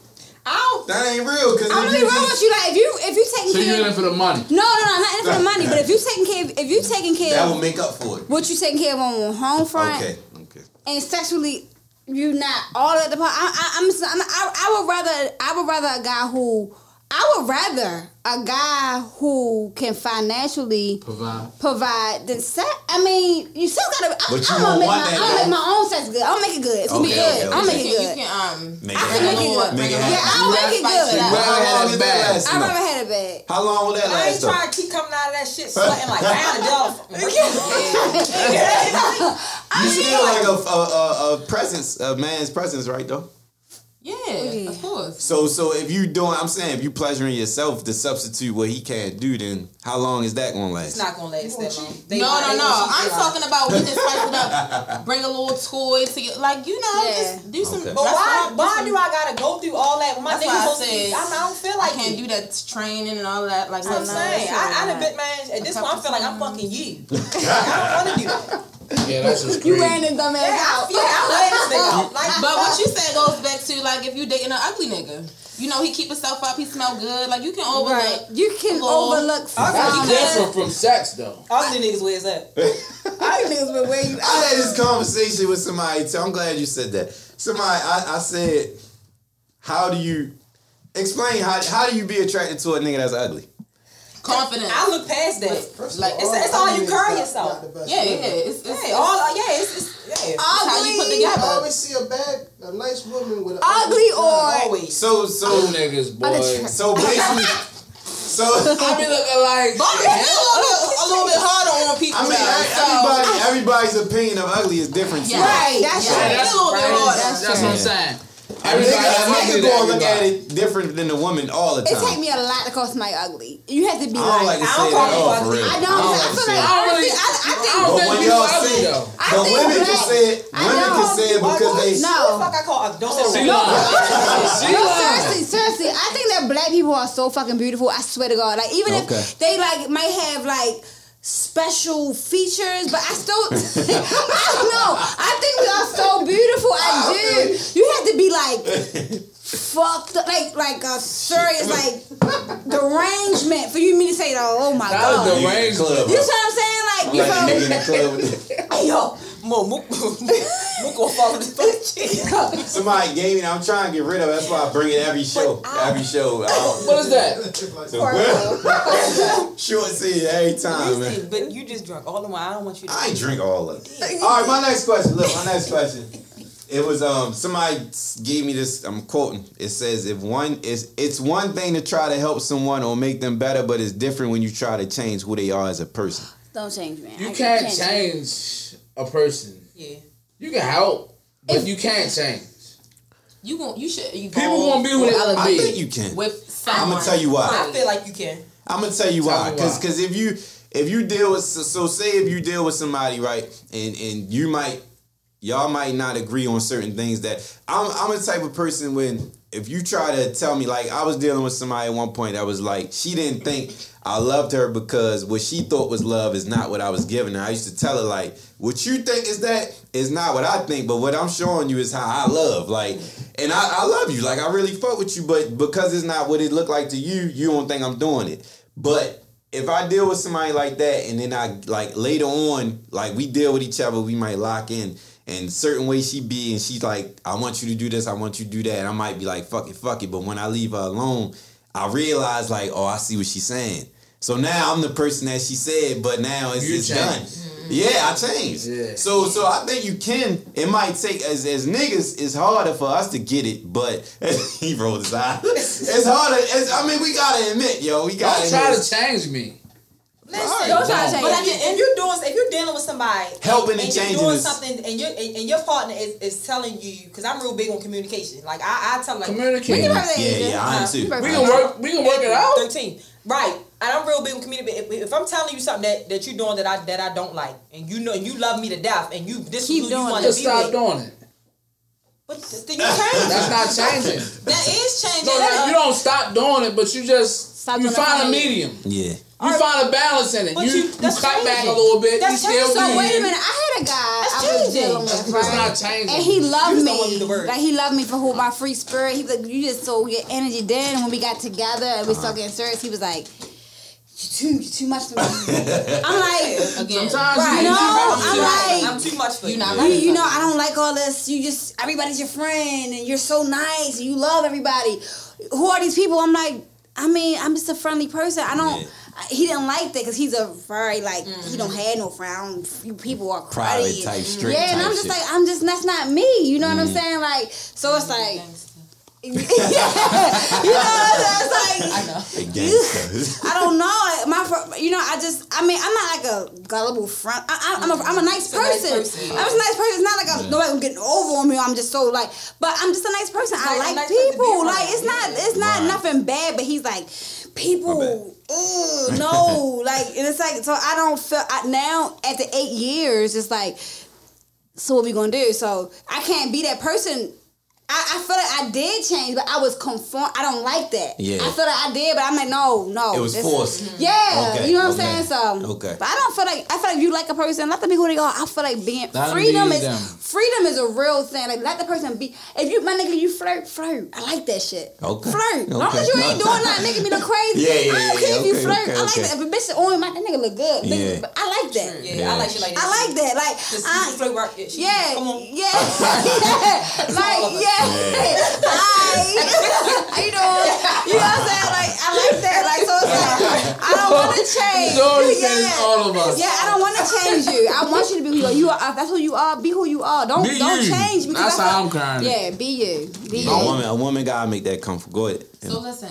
I don't. That ain't real because I'm gonna be real with you. Like if you if you taking care. So you're care. in for the money. No, no, no, I'm not in for the money. But if you taking care, of, if you taking care that will make up for it. what you taking care of on home front, Okay, okay. and sexually you not all at the part. I, I, I'm, I'm I, I would rather I would rather a guy who I would rather a guy who can financially Provide. provide than sex. I mean, you still gotta. I, But you I'm gonna make want my, that, I'm make my own sex good. I'll make it good. It's gonna be Okay, good. okay, I'll make it You good. can um Make I it can make it good. Make it it. Yeah, I'll make it good. You How rather long have is it that bad. last? I'd rather have it bad. How long will that last? I ain't though? trying to keep coming out of that shit sweating like round the *laughs* You *laughs* still like a, a, a, a presence, a man's presence, right though? Yeah, of course. So so if you doing, I'm saying if you pleasuring yourself to substitute what he can't do, then how long is that gonna last? It's not gonna last that long. They- no, no, they no. gonna I'm cheat you talking about we can spice it up. Bring a little toy to get, like you know, Yeah. just do some. Okay. But dress why? up, do Why some- do I gotta go through all that? When my That's niggas why I supposed to said be, I, I don't feel like I can't it. do that training and all that. Like That's what I'm saying. I, I done not. bit man. At this point, I feel like I'm fucking you. *laughs* I don't want to do that. Yeah, that's just You crazy. ran this dumb ass Yeah, out. I, yeah, I'm laying this nigga out. Like, But what you said goes back to like if you dating an ugly nigga, you know he keep himself up, he smell good. Like you can overlook. Right. You can Lord. overlook I That's some different from sex, though. *laughs* ugly niggas where's that? I niggas but where you I had this conversation with somebody. Too. I'm glad you said that. Somebody, I, I said, how do you explain how how do you be attracted to a nigga that's ugly? Confidence. I look past that. First Like of it's, it's all you ugly carry is not- yourself. not yeah, yeah. feeling. It's, it's, Hey, all yeah, it's, it's yeah. how you put ugly, I always see a bad, a nice woman with an ugly or Always. So so niggas, boy. so basically, so *laughs* I be looking like. But it's a little bit, a little bit harder on people. I mean, now, so- everybody everybody's opinion of ugly is different. too. Yeah. Right, that's Yeah, true. it's a little bit right. harder. That's, that's what I'm saying. A nigga, a nigga ugly gonna look at it different than a woman all the time. It time. take me a lot to call somebody ugly. You have to be I don't like like, to I say don't that call all people for ugly. real. I don't. I, like to feel like that. I don't really- I, I think. I don't But when y'all ugly, say, but think women can say it. I Women know. can say it because they. No. The fuck I call? Don't say no. lying. She No, lying. seriously, seriously. I think that black people are so fucking beautiful. I swear to God. Like even if they like might have like special features, but I still *laughs* I don't know. I think we are so beautiful. I do. You have to be like fucked up, like like a serious like derangement for you me to say oh, oh my That god. was the You the range. club, you know what I'm saying? Like I'm you like the nigga in know, the club *laughs* hey yo. Mo, Mook, Mook gonna. Somebody gave me. I'm trying to get rid of. That's why I bring it every show. Every show. I What is that? So, Short see it every time, man. But you just drunk all the wine. I don't want you to. I drink all of it. All right, my next question. Look, my next question. It was um somebody gave me this. I'm quoting. It says if one is it's one thing to try to help someone or make them better, but it's different when you try to change who they are as a person. Don't change man. You I can't change a person. Yeah. You can help, but you can't change. You won't. you should evolve. People won't be who they- I think you can. with I'm gonna tell you why. I feel like you can. I'm gonna tell you Tell why. Cause, cause if you if you deal with so, so say if you deal with somebody right and and you might y'all might not agree on certain things that I'm I'm a type of person when if you try to tell me like I was dealing with somebody at one point that was like she didn't think I loved her because what she thought was love is not what I was giving her. I used to tell her like what you think is that is not what I think, but what I'm showing you is how I love. Like and I, I love you. Like I really fuck with you, but because it's not what it looked like to you, you don't think I'm doing it. But if I deal with somebody like that and then I like later on, like we deal with each other, we might lock in. And certain way she be and she's like, I want you to do this, I want you to do that. And I might be like, fuck it, fuck it. But when I leave her alone, I realize like, oh, I see what she's saying. So now I'm the person that she said, but now it's, You it's changed. done. Yeah, I changed. Yeah. So so I think you can. It might take as as niggas. It's harder for us to get it, but *laughs* he rolled his eyes. *laughs* It's harder. It's, I mean, we gotta admit, yo, we gotta. Don't try admit. to change me. Listen, Don't try to change But me. if, you, if you're doing, if you're dealing with somebody, Helping and and changing you're doing is- something, and your and, and your partner is, is telling you, because I'm real big on communication. Like I, I tell them, like Communicate. Your birthday, Yeah, yeah, I am too. We can work. We can work it out. Thirteen, right? And I'm real big on communication. If, if I'm telling you something that, that you're doing that I that I don't like, and you know, and you love me to death, and you this Keep is who doing you want to Just be stop with, doing it. but then you change. That's not changing. that is changing. No, like, you don't stop doing it, but you just Stop you find a medium. Yeah. You find a balance in it. But You you- you, that's cut back a little bit. That's you still changing. So wait a minute. I had a guy That's I was changing. dealing with, It's right? not changing. And he loved You just don't want me. Like he loved me for who my free spirit. He was like, you just so your energy then. And when we got together and we uh-huh. started getting serious, he was like, you too, you too much for me. *laughs* I'm like, again. Sometimes Right. you No, I'm like- I'm too much for you. You not you, ready you know. I don't like all this. You just everybody's your friend, and you're so nice, and you love everybody. Who are these people? I'm like, I mean, I'm just a friendly person. I don't. Yeah. I- He didn't like that because he's a very like he don't mm-hmm. have no friend. You people are Private cruddy. type, strict Yeah, and I'm just shit. like, I'm just that's not me. You know what I'm mm. saying? Like, so it's like. yeah, *laughs* you know, it's like I know. Gangsters. *laughs* I don't know. My, you know, I just, I mean, I'm not like a gullible front. I, I, I'm, a, I'm a nice a nice person. person. I'm a nice person. It's not like I'm nobody getting over on me. I'm just so like, but I'm just a nice person. I Like, a like nice person to be people. Like it's not, it's not Right. nothing bad. But he's like, My people. No, *laughs* like, and it's like, so I don't feel I, now after eight years, it's like, so what we gonna do? So I can't be that person. I, I feel like I did change, but I was conform. I don't like that. Yeah. I feel like I did, but I'm like, no, no. It was this- forced. Yeah, Okay, you know what okay, I'm saying. So, okay. But I don't feel like I feel like you like a person. Let them be who they are. I feel like being Let them freedom be is them. freedom is a real thing. Like let the person be. If you my nigga, you flirt, flirt. I like that shit. Okay. Flirt. Long Okay. as you ain't doing that, nigga be the crazy. Yeah, yeah, I don't yeah, care if you flirt. okay, I like that. If a bitch is on my that nigga look good. Yeah. Nigga, but I like that. Yeah, Yeah. I like shit like that. I like that. Like Just I, flirt right. Yeah, yeah, Come on. yeah, *laughs* *laughs* yeah. like yeah. Hi, how you doing? You know what I'm saying? Like I like that. Like so, it's like I don't want to *laughs* change. So he says all of us. Yeah, I don't want to change you. I want you to be who you are. If uh, that's who you are. Be who you are. Don't Be don't you. change. because That's I how feel- I'm currently. Yeah, be you. Be A you. woman, a woman gotta make that comfortable. Go ahead. So listen,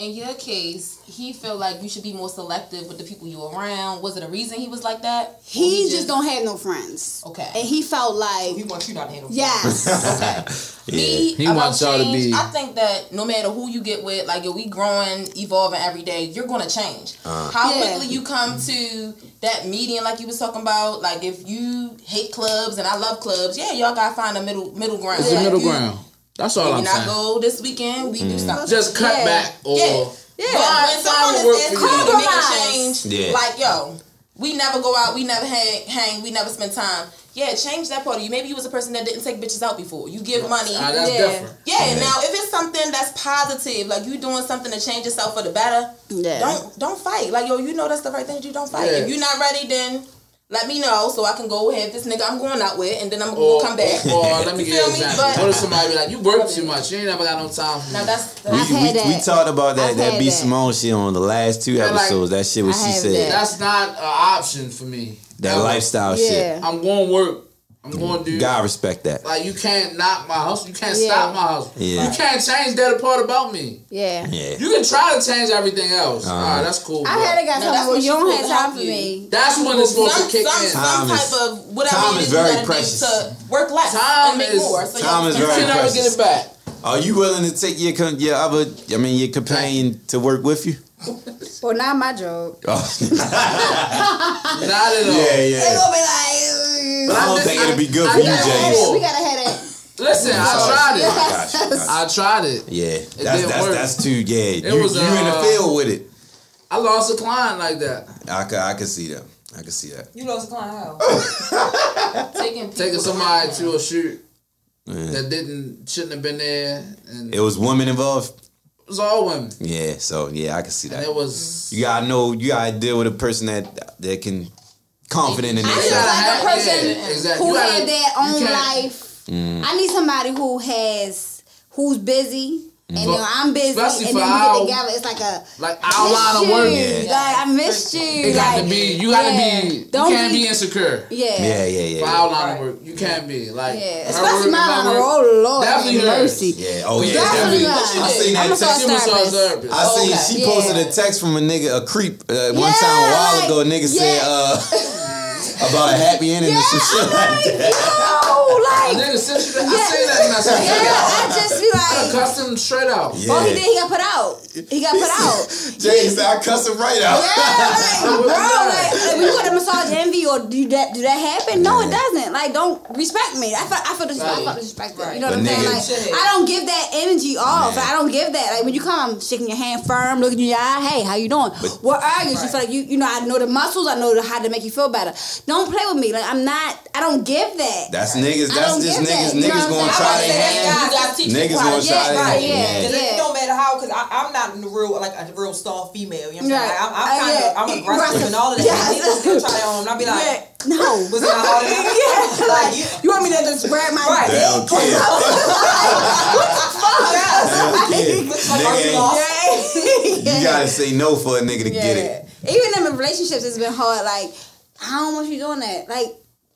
in your case, he felt like you should be more selective with the people you around. Was it a reason he was like that? Or He just don't have no friends. Okay. And he felt like He wants you not to handle. yes. *laughs* *laughs* Me, He about wants y'all to be- I think that no matter who you get with, like yo, we growing, evolving every day. You're gonna change. Uh. How Yeah. quickly you come to that median, like you was talking about. Like if you hate clubs and I love clubs, yeah, y'all gotta find a middle middle ground. It's the Like, middle you- ground. That's all Maybe I'm not saying. go this weekend. We do something. Just cut Yeah. back or Yeah. Yeah. But when Find someone what work is, is for you. cool to make a Compromise. change, Yeah. like yo, we never go out, we never hang, hang, we never spend time. Yeah, change that part of you. Maybe you was a person that didn't take bitches out before. You give money. Ah, that's Yeah. different. Yeah, now if it's something that's positive, like you doing something to change yourself for the better, Yeah. don't don't fight. Like yo, you know that's the right thing to do. Don't fight. Yeah. If you're not ready, then let me know so I can go ahead this nigga I'm going out with, and then I'm gonna come back. or, or let me *laughs* You give you feel an me? example. But- What if somebody be like, you work too much, you ain't never got no time for Now that's, We, that's we, we that. talked about that I've that had B that. Simone shit on the last two like- episodes. that shit what I she said. that. That's not an option for me. That Ever. lifestyle shit. Yeah. I'm going to work. I'm going to do. God respect that. Like you can't knock my hustle. You can't Yeah. stop my hustle. Yeah. You can't change that part about me. Yeah. Yeah. You can try to change everything else. Uh-huh. Alright, that's cool. I but had a guy Now, tell that's me, well, you don't have time for me. That's when it's supposed some, to kick some, in. some Time type of whatever time it is is very you gotta precious. to work less Time and make is- more. So time y'all is can- very you never get it back. Are you willing to take your con- your other? I mean, your companion to work with you? Well, not my joke. Oh. Not at all. yeah, They yeah. gonna be like, But I don't I- think I- it'll be good I for you, got James. we gotta have that. Listen, I tried it. Gotcha, gotcha. I tried it. Yeah, that's didn't that's work. that's too. Yeah, you, was, you in the uh, field with it. I lost a client like that. I could I could see that. I could see that. You lost a client how? *laughs* taking people Taking somebody to a shoot Yeah. that didn't shouldn't have been there, and It was women involved. It was all women. Yeah, so yeah, I can see And that. it was. You gotta know. You gotta deal with a person that that can confident in I need themselves. gotta like a person yeah, exactly. who You gotta- had their own life. Mm. I need somebody who has who's busy. And For- you know, I'm busy, and especially then for we get our- together. It's like a Like I our line of work. Yeah. Like I missed you. It got like, to be. You got to yeah. be. Don't you can't be- be insecure. Yeah. Yeah, yeah, For our line Right. of work, you can't be like. Yeah, especially my line of work. work. Oh Lord, Definitely mercy. Yeah. Oh yeah. Definitely Definitely. I seen that text. She was therapist. therapist. I seen she posted a text from a nigga, a creep, uh, one time a while ago. A nigga said uh, *laughs* about a happy ending Yeah, and some shit like like, that. Yo, like, Nigga, since you, I Yeah. seen that message. yeah, I just be like. I like, cussed him straight out. Yeah. oh, he did. He got put out. He got put out. *laughs* Jay said I cuss him right out. Yeah, like, *laughs* bro, like, like when you go to massage envy or do that, do that happen? No, it doesn't. Like, don't respect me. I feel, I feel, dis- I feel disrespected. You know what But I'm saying? Like, I don't give that energy off. Man. I don't give that. Like when you come, I'm shaking your hand firm, looking in your eye. Hey, how you doing? what are you? You feel like you, you know, I know the muscles. I know the, how to make you feel better. Don't play with me. Like I'm not. I don't give that. That's niggas. That's just niggas. that. Niggas gonna try their I hand. Gotta teach Niggas gonna to- try Yeah, their right, hand. yeah. Cause it don't matter how, cause I, I'm not in the real like a real star female. You know what I'm saying? I'm, I'm Uh, kind of. I'm aggressive Aggressive. and all of that. Yes. They gonna still try their own. I'll be like, No. *laughs* was it not hard enough? yeah, Like you, You want me to just grab my Right. They don't care. *laughs* They don't care. like Nigga you ain't- lost. *laughs* You gotta say no for a nigga to get it. Even in relationships, it's been hard. Like, I don't want you doing that. Like,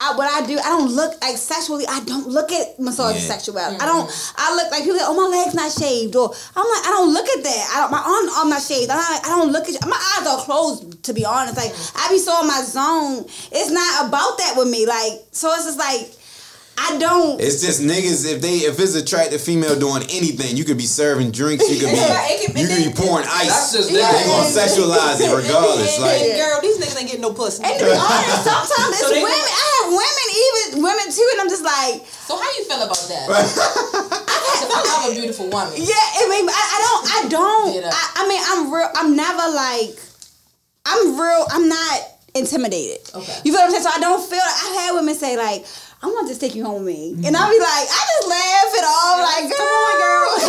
I, what I do, I don't look like sexually. I don't look at massage Yeah. sexuality. I don't. I look like people. Like, oh, my legs not shaved, or I'm like, I don't look at that. I don't. My arm, arm not shaved. I'm not, I don't look at. My eyes are closed. To be honest, like I be so in my zone. It's not about that with me. Like so, it's just like I don't. It's just niggas. If they if it's attractive female doing anything, you could be serving drinks. You could be *laughs* Yeah, it can- you could be pouring ice. That's ice. just They niggas. gonna sexualize it regardless. And, Like girl, these niggas ain't getting no pussy. And to be honest, sometimes it's So they- women. I have women, even women too, and I'm just like, So how you feel about that? *laughs* Because I love a beautiful woman. yeah. I mean, I, I don't. I don't. I, I mean, I'm real. I'm never like. I'm real. I'm not intimidated. Okay. You feel what I'm saying? So I don't feel. I've had women say like. I want to just take you home with me. And I'll be like, I just laugh it off, like, come on, girl. *laughs*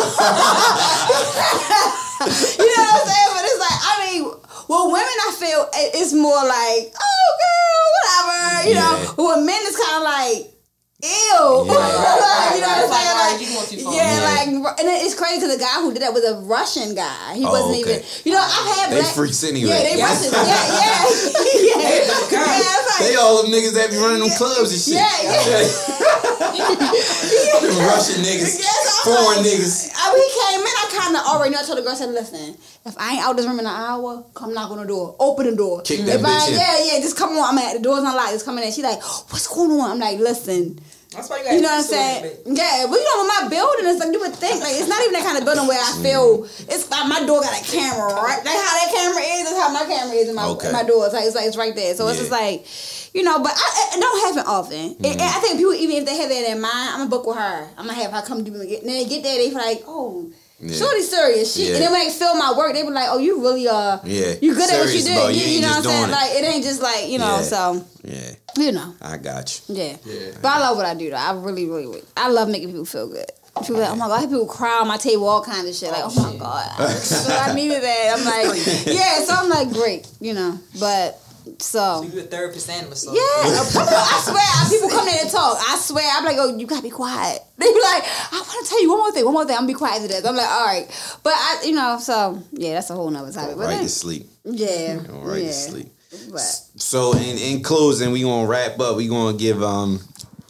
you know what I'm saying? But it's like, I mean, well, women, I feel it's more like, oh, girl, whatever, you know. Yeah. But with men, it's kind of like, ew. Yeah. *laughs* you know what I'm saying? all right, Like, you going too far. yeah, Yeah. like, and it's crazy because the guy who did that was a Russian guy. He Oh, wasn't okay. even, you know, I've had They black. freaks anyway. Yeah, they Russians. Yeah, yeah. yeah. *laughs* yeah, it's *laughs* like, they all them niggas that be running them clubs and shit. Yeah, yeah. Them Russian niggas, Yes, foreign like- niggas. Uh, I, when he came in, I kind of already knew. I told the girl, I said, listen, if I ain't out this room in an hour, come knock on the door. Open the door. Kick that if I, in. Yeah, yeah, just come on. I'm at the door's unlocked. Just come in. She like, what's going on? I'm like, listen. That's why you You know what I'm saying? Yeah, but you know, with my building, it's like you would think like it's not even that kind of building where I mm. feel it's like my door got a camera, right? Like how that camera is, is how my camera is in my Okay. in my door. It's like it's like it's right there. So it's just like, you know, but I, it don't happen often. And- And, I think people even if they have that in mind, I'm gonna book with her. I'm gonna have her come do it. And then they get there, they feel like, oh. Yeah. Shorty serious shit, Yeah. and then when they feel my work, they be like, "Oh, you really uh, Yeah. you good at what you do." You, You you know what I'm saying? it. Like it ain't just like you know. Yeah. So Yeah, you know. I got you. Yeah. Yeah. But I love what I do though. I really, really, really I love making people feel good. People like, oh my god, I have people cry on my table, all kinds of shit. Like, oh my god, I, *laughs* so I needed that. I'm like, *laughs* yeah. So I'm like, great, you know. But so You a therapist and massage. yeah, I swear, people come in and talk. I swear, I'm like, oh, you gotta be quiet. *laughs* They be like, I want to tell you one more thing, one more thing. I'm gonna be quiet to this. I'm like, all right, but I, you know, so yeah, that's a whole nother topic. But Right then- to sleep. yeah, *laughs* right yeah. to sleep. But So in, in closing, we gonna wrap up. We gonna give um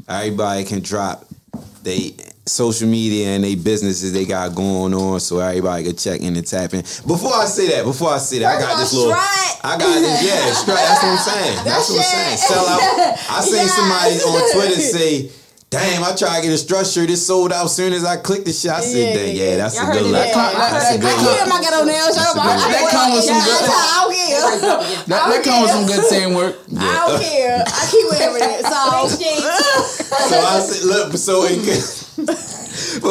everybody can drop they social media and they businesses they got going on, so everybody can check in and tap in. Before I say that, before I say that, I got this little. strut. I got this. Yeah, *laughs* strut. That's what I'm saying. That's what I'm saying. Sell out. I seen somebody on Twitter *laughs* say. Damn, I tried to get a strut shirt. It sold out as soon as I clicked the shit. I said, Yeah, "Dang, yeah, yeah, that's Y'all a good it, look. yeah. That's a That- good I look. keep my ghetto nails. That's That come with some good- I don't care. That, that comes with some good teamwork. I don't care. I keep wearing it. So *laughs* So I said, look, so in,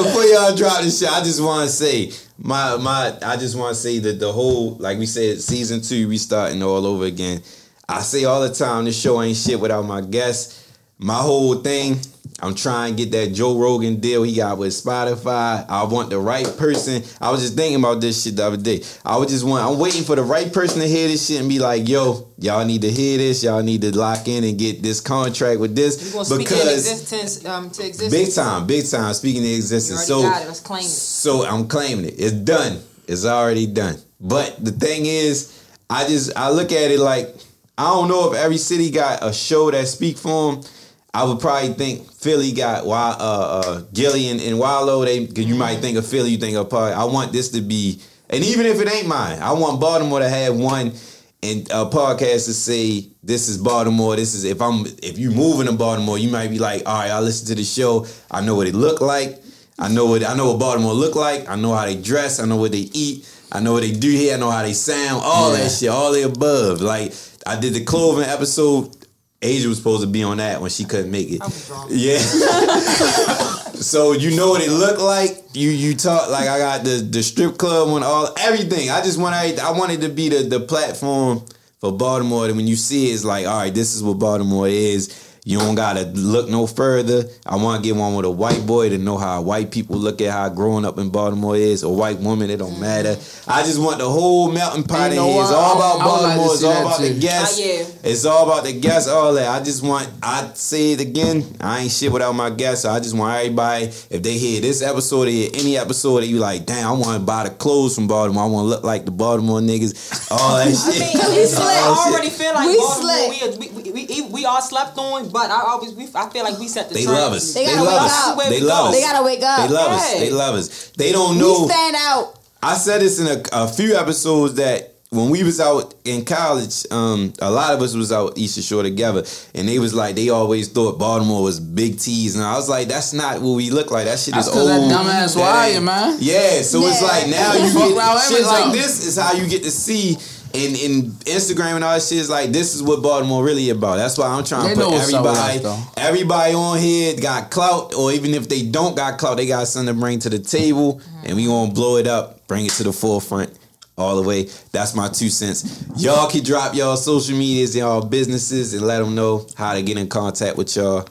before y'all drop this shit, I just want to say my my. I just want to say that the whole, like we said, season two, we starting all over again. I say all the time, this show ain't shit without my guests. My whole thing, I'm trying to get that Joe Rogan deal he got with Spotify. I want the right person. I was just thinking about this shit the other day. I was just want. I'm waiting for the right person to hear this shit and be like, "Yo, y'all need to hear this. Y'all need to lock in and get this contract with this gonna speak in because." existence um, to existence. Big time, big time. Speaking of existence, so got it. Let's claim it. so I'm claiming it. It's done. It's already done. But the thing is, I just I look at it like I don't know if every city got a show that speak for them. I would probably think Philly got uh, uh, Gillie and Wallo. They because you might think of Philly, you think of Park. I want this to be, and even if it ain't mine, I want Baltimore to have one and a podcast to say this is Baltimore. This is if I'm if you moving to Baltimore, you might be like, all right, I listen to the show. I know what it look like. I know what I know what Baltimore look like. I know how they dress. I know what they eat. I know what they do here. I know how they sound. All that shit. All the above. Like I did the Cloven episode. Asia was supposed to be on that when she couldn't make it. I was drunk. Yeah. *laughs* so you know what it looked like. You you talk like I got the the strip club on all everything. I just want I wanted to be the the platform for Baltimore. That when you see it, it's like all right, this is what Baltimore is. You don't gotta look no further. I want to get one with a white boy to know how white people look at how growing up in Baltimore is. A white woman, it don't matter. I just want the whole melting pot You in know here. It's all about I would like Baltimore. It's all that about the too. guests. Ah, yeah. It's all about the guests, all that. I just want, I say it again, I ain't shit without my guests. So I just want everybody, if they hear this episode, they hear any episode that you like, damn, I want to buy the clothes from Baltimore. I want to look like the Baltimore niggas. All that shit. I mean, we *laughs* All slick. that I shit. already feel like We Baltimore. slick. We, we, we, we we we, we slept on, but I always we I feel like we set the They trend. love us. They They, gotta love wake us. up. They love us. They gotta wake up. They love us. They love us. They don't know. We know. stand out. I said this in a, a few episodes that when we was out in college, um, a lot of us was out Eastern Shore together, and they was like they always thought Baltimore was big T's, and I was like, that's not what we look like. That shit That's is 'cause old. that dumbass That wire, man. Yeah, so it's like now you Fuck get shit like this is how you get to see. In, in Instagram and all that shit is like this is what Baltimore really about. That's why I'm trying They to put what's up with everybody, us, though. everybody on here got clout, or even if they don't got clout, they got something to bring to the table, mm-hmm. and we gonna blow it up, bring it to the forefront all the way. That's my two cents. Y'all can drop y'all social medias, y'all businesses, and let them know how to get in contact with y'all.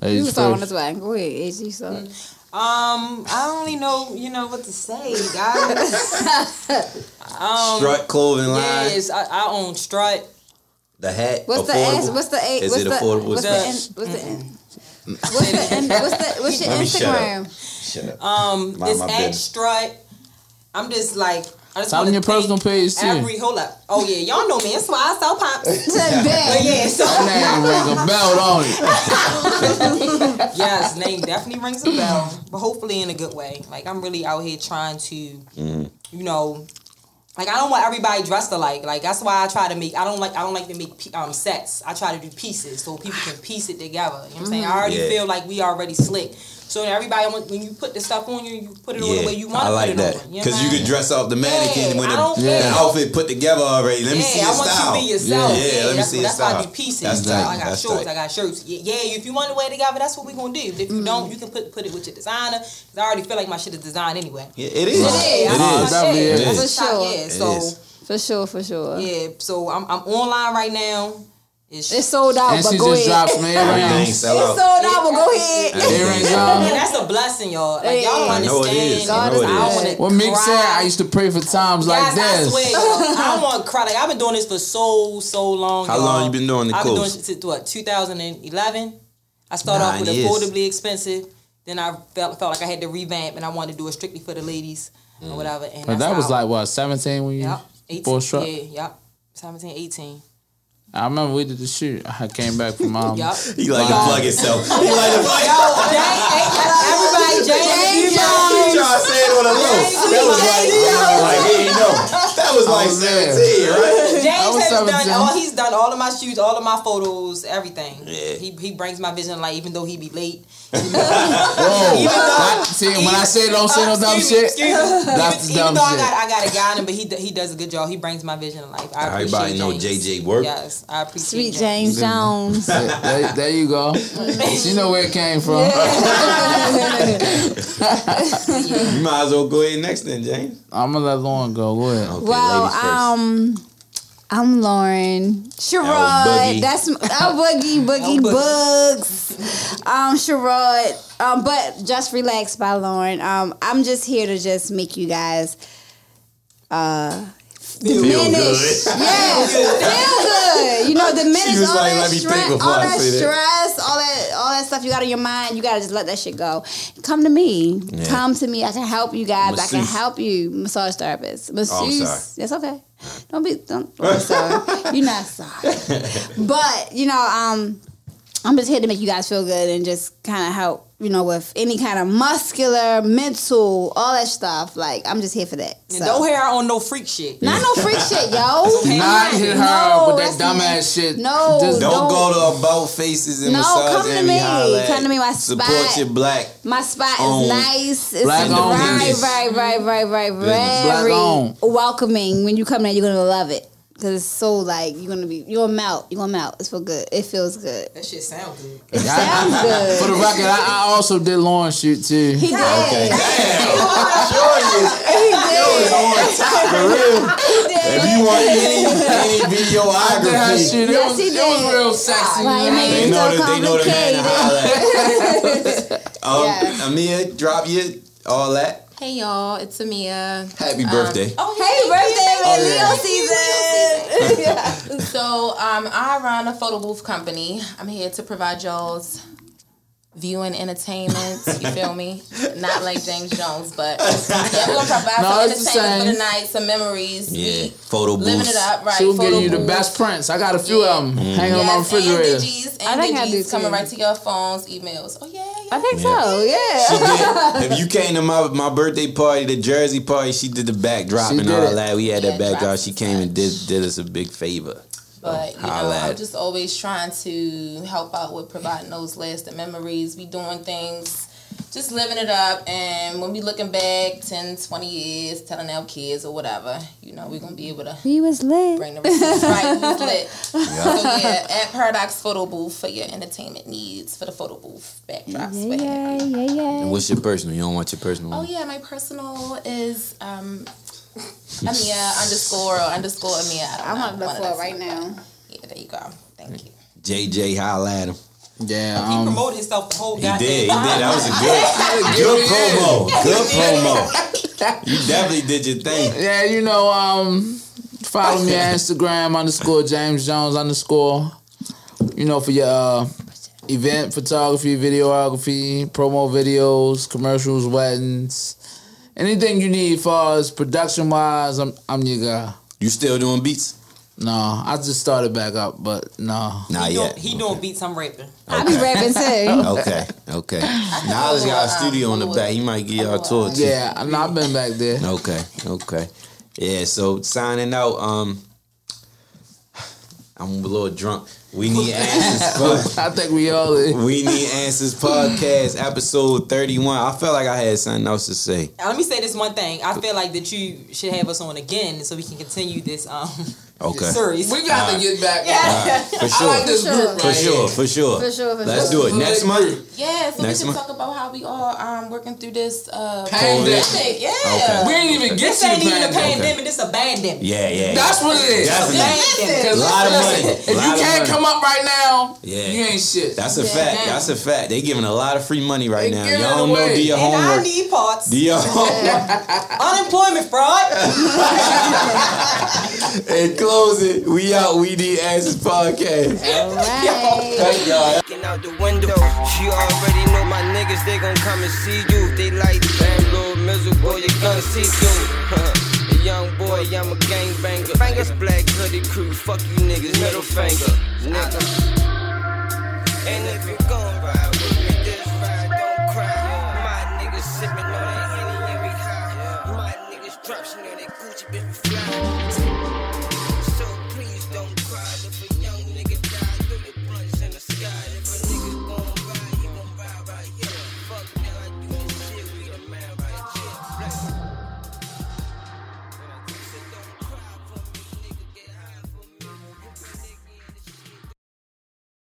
Hey, You was talking this way. Go ahead, AG. So. Mm. Um, I don't really know, you know, what to say, guys. *laughs* um, Strut clothing line, yes, I, I own Strut. the hat, What's the affordable. S? What's the A? Is what's it the, affordable? What's the, The- in, what's the in, What's the in, what's the what's *laughs* your Let me shut up. Instagram? Shut up. Um, Mind it's my at. Strut. I'm just like, I just Tell want your personal page too. Every hold up. Oh yeah, y'all know me. *laughs* That's why I sell pop. To But yeah, so name ring a bell, don't it? *laughs* yes, name definitely rings a bell, but hopefully in a good way. Like I'm really out here trying to, you know, like I don't want everybody dressed alike. Like that's why I try to make. I don't like. I don't like to make um sets. I try to do pieces so people can piece it together. You know what I'm saying? I already Yeah. feel like we already slick. So everybody, when when you put the stuff on you, you put it on the way you want I to like put it that on. You know because you I'm could dress up the mannequin Yeah, when the, don't the outfit put together already. Let me see yeah, your I want style. you to be yourself. Yeah, Yeah, let me that's, see your that's why I do pieces. That's So tight. I got That's shorts, tight. I got shirts. Yeah, yeah, if you want to wear it together, that's what we're gonna do. If you don't, mm-hmm. you can put put it with your designer. 'cause I already feel like my shit is designed anyway. Yeah, it is. Yeah, It I is. love my Definitely shit. is. That's For what's sure. Yeah, so. For sure, for sure. yeah, so I'm I'm online right now. It's, It's sold out, And but she go just ahead. dropped some Everything earrings. It's sold out, but go ahead. Earrings *laughs* and that's a blessing, y'all. Like y'all don't I know it understand. I know it I don't is. wanna What Meek said, I used to pray for times like Guys, I this. swear, *laughs* I don't want to cry. Like I've been doing this for so so long. How y'all. long you been doing the I've been doing course? it since what 2011. I started off with years. affordably expensive. Then I felt felt like I had to revamp, and I wanted to do it strictly for the ladies or mm. whatever. And But that was how- like what, seventeen when you yep, 18, bought struck? yeah, yep, 17, 18. I remember we did the shoot. I came back from um *laughs* Yep. He like to plug himself. He like to plug. Yo, Jane, hey, everybody, James, He trying to say it on the low. That was like, like he ain't know. That was like was there. 17, right? James has 17. done all. He's done all of my shoots, all of my photos, everything. Yeah. He he brings my vision to life, even though he be late. *laughs* Whoa. Even though- That- see, when I say don't say no dumb Excuse me, shit, that's even, the dumb even though I got I got a guy in him, but he he does a good job. He brings my vision to life. I Everybody appreciate know JJ work. Yes, I appreciate Sweet James Jones. *laughs* there, there you go. *laughs* She know where it came from. You might as well go ahead next then, James. I'm gonna let Lauren go. Go ahead. Okay, Well, ladies first. um, I'm Lauren. Sherrod. That's I'm Boogie Boogie. Bugs. Um, Sherrod. Um, but just relax by Lauren. Um, I'm just here to just make you guys uh diminish. good. Yeah, feel good. You know, diminish She all like, that "Let stress, all I that say that." stress, all that, all that stuff you got on your mind. You gotta just let that shit go. Come to me. Yeah. Come to me. I can help you guys. I can help you. Massage therapist. Masseuse. Oh, I'm sorry. That's okay. Don't be. Don't. don't be sorry. You're not sorry. *laughs* But you know, um, I'm just here to make you guys feel good and just kind of help. You know, with any kind of muscular, mental, all that stuff. Like I'm just here for that. And So. don't hear her on no freak shit. Not no freak shit, yo. *laughs* Do not hit her No, with that not- dumbass shit. No, Just Don't, Don't- go to about faces and No, massage come to me. holla. Come to me, my Support spot. Support your black. My spot Own. is nice. It's Black owned very, business. very, very, very, very, Black welcoming. When you come there, you're gonna love it because it's so like you're gonna be you're gonna melt. You're gonna melt. It's feel good. It feels good. That shit sound good. It sounds good. For the record, I, I also did Lauren shoot too. he did. Okay. He did. on top for real. If you want any, any *laughs* I did her videography, shoot. It Yes, was, he it was real sexy. Like, man. man, they it's know so that they know the man to complicated. holla at. *laughs* *laughs* Um, Yeah. Amia, drop you all that. Hey y'all, it's Amia. Happy birthday. Oh, Hey, birthday, man! Oh, Leo season. *laughs* So um, I run a photo booth company. I'm here to provide y'all's viewing entertainment. You *laughs* feel me? Not like James Jones, but yeah, *laughs* we're gonna provide No, some it's the entertainment for the night, some memories. Yeah, We photo living booths. it up, right? She'll Photo give you the best prints. I got a few of them mm-hmm. hanging on my Yes, refrigerator. And digis, I and think I do coming too. right to your phones, emails. Oh yeah, yeah. I think Yeah. so. Yeah. Did. *laughs* If you came to my my birthday party, the Jersey party, she did the backdrop She and all it. that. We had that Yeah, backdrop. She came and did did us a big favor. But you know, Holla at I'm just always trying to help out with providing those lasting memories. We doing things, just living it up. And when we looking back 10, 20 years, telling our kids or whatever, you know, we're gonna be able to We was lit. bring the right. We was lit. *laughs* So yeah, at Paradox Photo Booth for your entertainment needs for the photo booth backdrops. Yeah, yeah, yeah, yeah. And what's your personal? You don't want your personal? Oh one? yeah, my personal is um Amia underscore or underscore Amia. I don't I'm know. on the One of floor those. right now. Yeah, there you go. Thank you. JJ, holla at him. Yeah, He um, promoted himself the whole He goddamn did. He did. That was a good, *laughs* good promo. Good promo. You definitely did your thing. yeah, you know, um, follow me on Instagram underscore James Jones underscore. You know, for your uh, event photography, videography, promo videos, commercials, weddings, anything you need for us production wise. I'm I'm your guy. You still doing beats? No, I just started back up, but no. Not He doing, yet. he doing beats. I'm rapping. I be rapping too. *laughs* Okay, okay. Knowledge got a studio in the back. He might give y'all a tour too. Yeah, I know I've been back there. Okay, okay. Yeah, so signing out, um I'm a little drunk. We need answers *laughs* I think we all is. We Need Answers podcast, episode 31. I felt like I had something else to say. Now, let me say this one thing. I feel like that you should have us on again so we can continue this um Okay. series. We got to get back. Yeah. For I sure. like this For group sure. right For sure, for sure. For sure, for Let's sure. do it. Next month? Yeah, so Next we can month? talk about how we all um working through this uh Pandemic. pandemic. Yeah. Okay. We ain't even get This to ain't the even a pandemic. pandemic. This a bandemic. Yeah, yeah. That's what it is. Definitely. Bandemic. A lot of money. If you can't come up right now, Yeah. you ain't shit. That's a fact. That's a fact. They giving a lot of free money right They now. giving Y'all don't know. Do your And I homework. need parts. Do your *laughs* homework. *laughs* Unemployment fraud. *laughs* and close it. We out. We need answers podcast. All right. Thank y'all. Looking out the window, you already know my niggas, they gon' come and see you. They like, damn, little miserable, you gonna see through. Young boy, I'm a gangbanger. It's black hoodie crew, fuck you niggas, middle finger, nigga. And if you gon'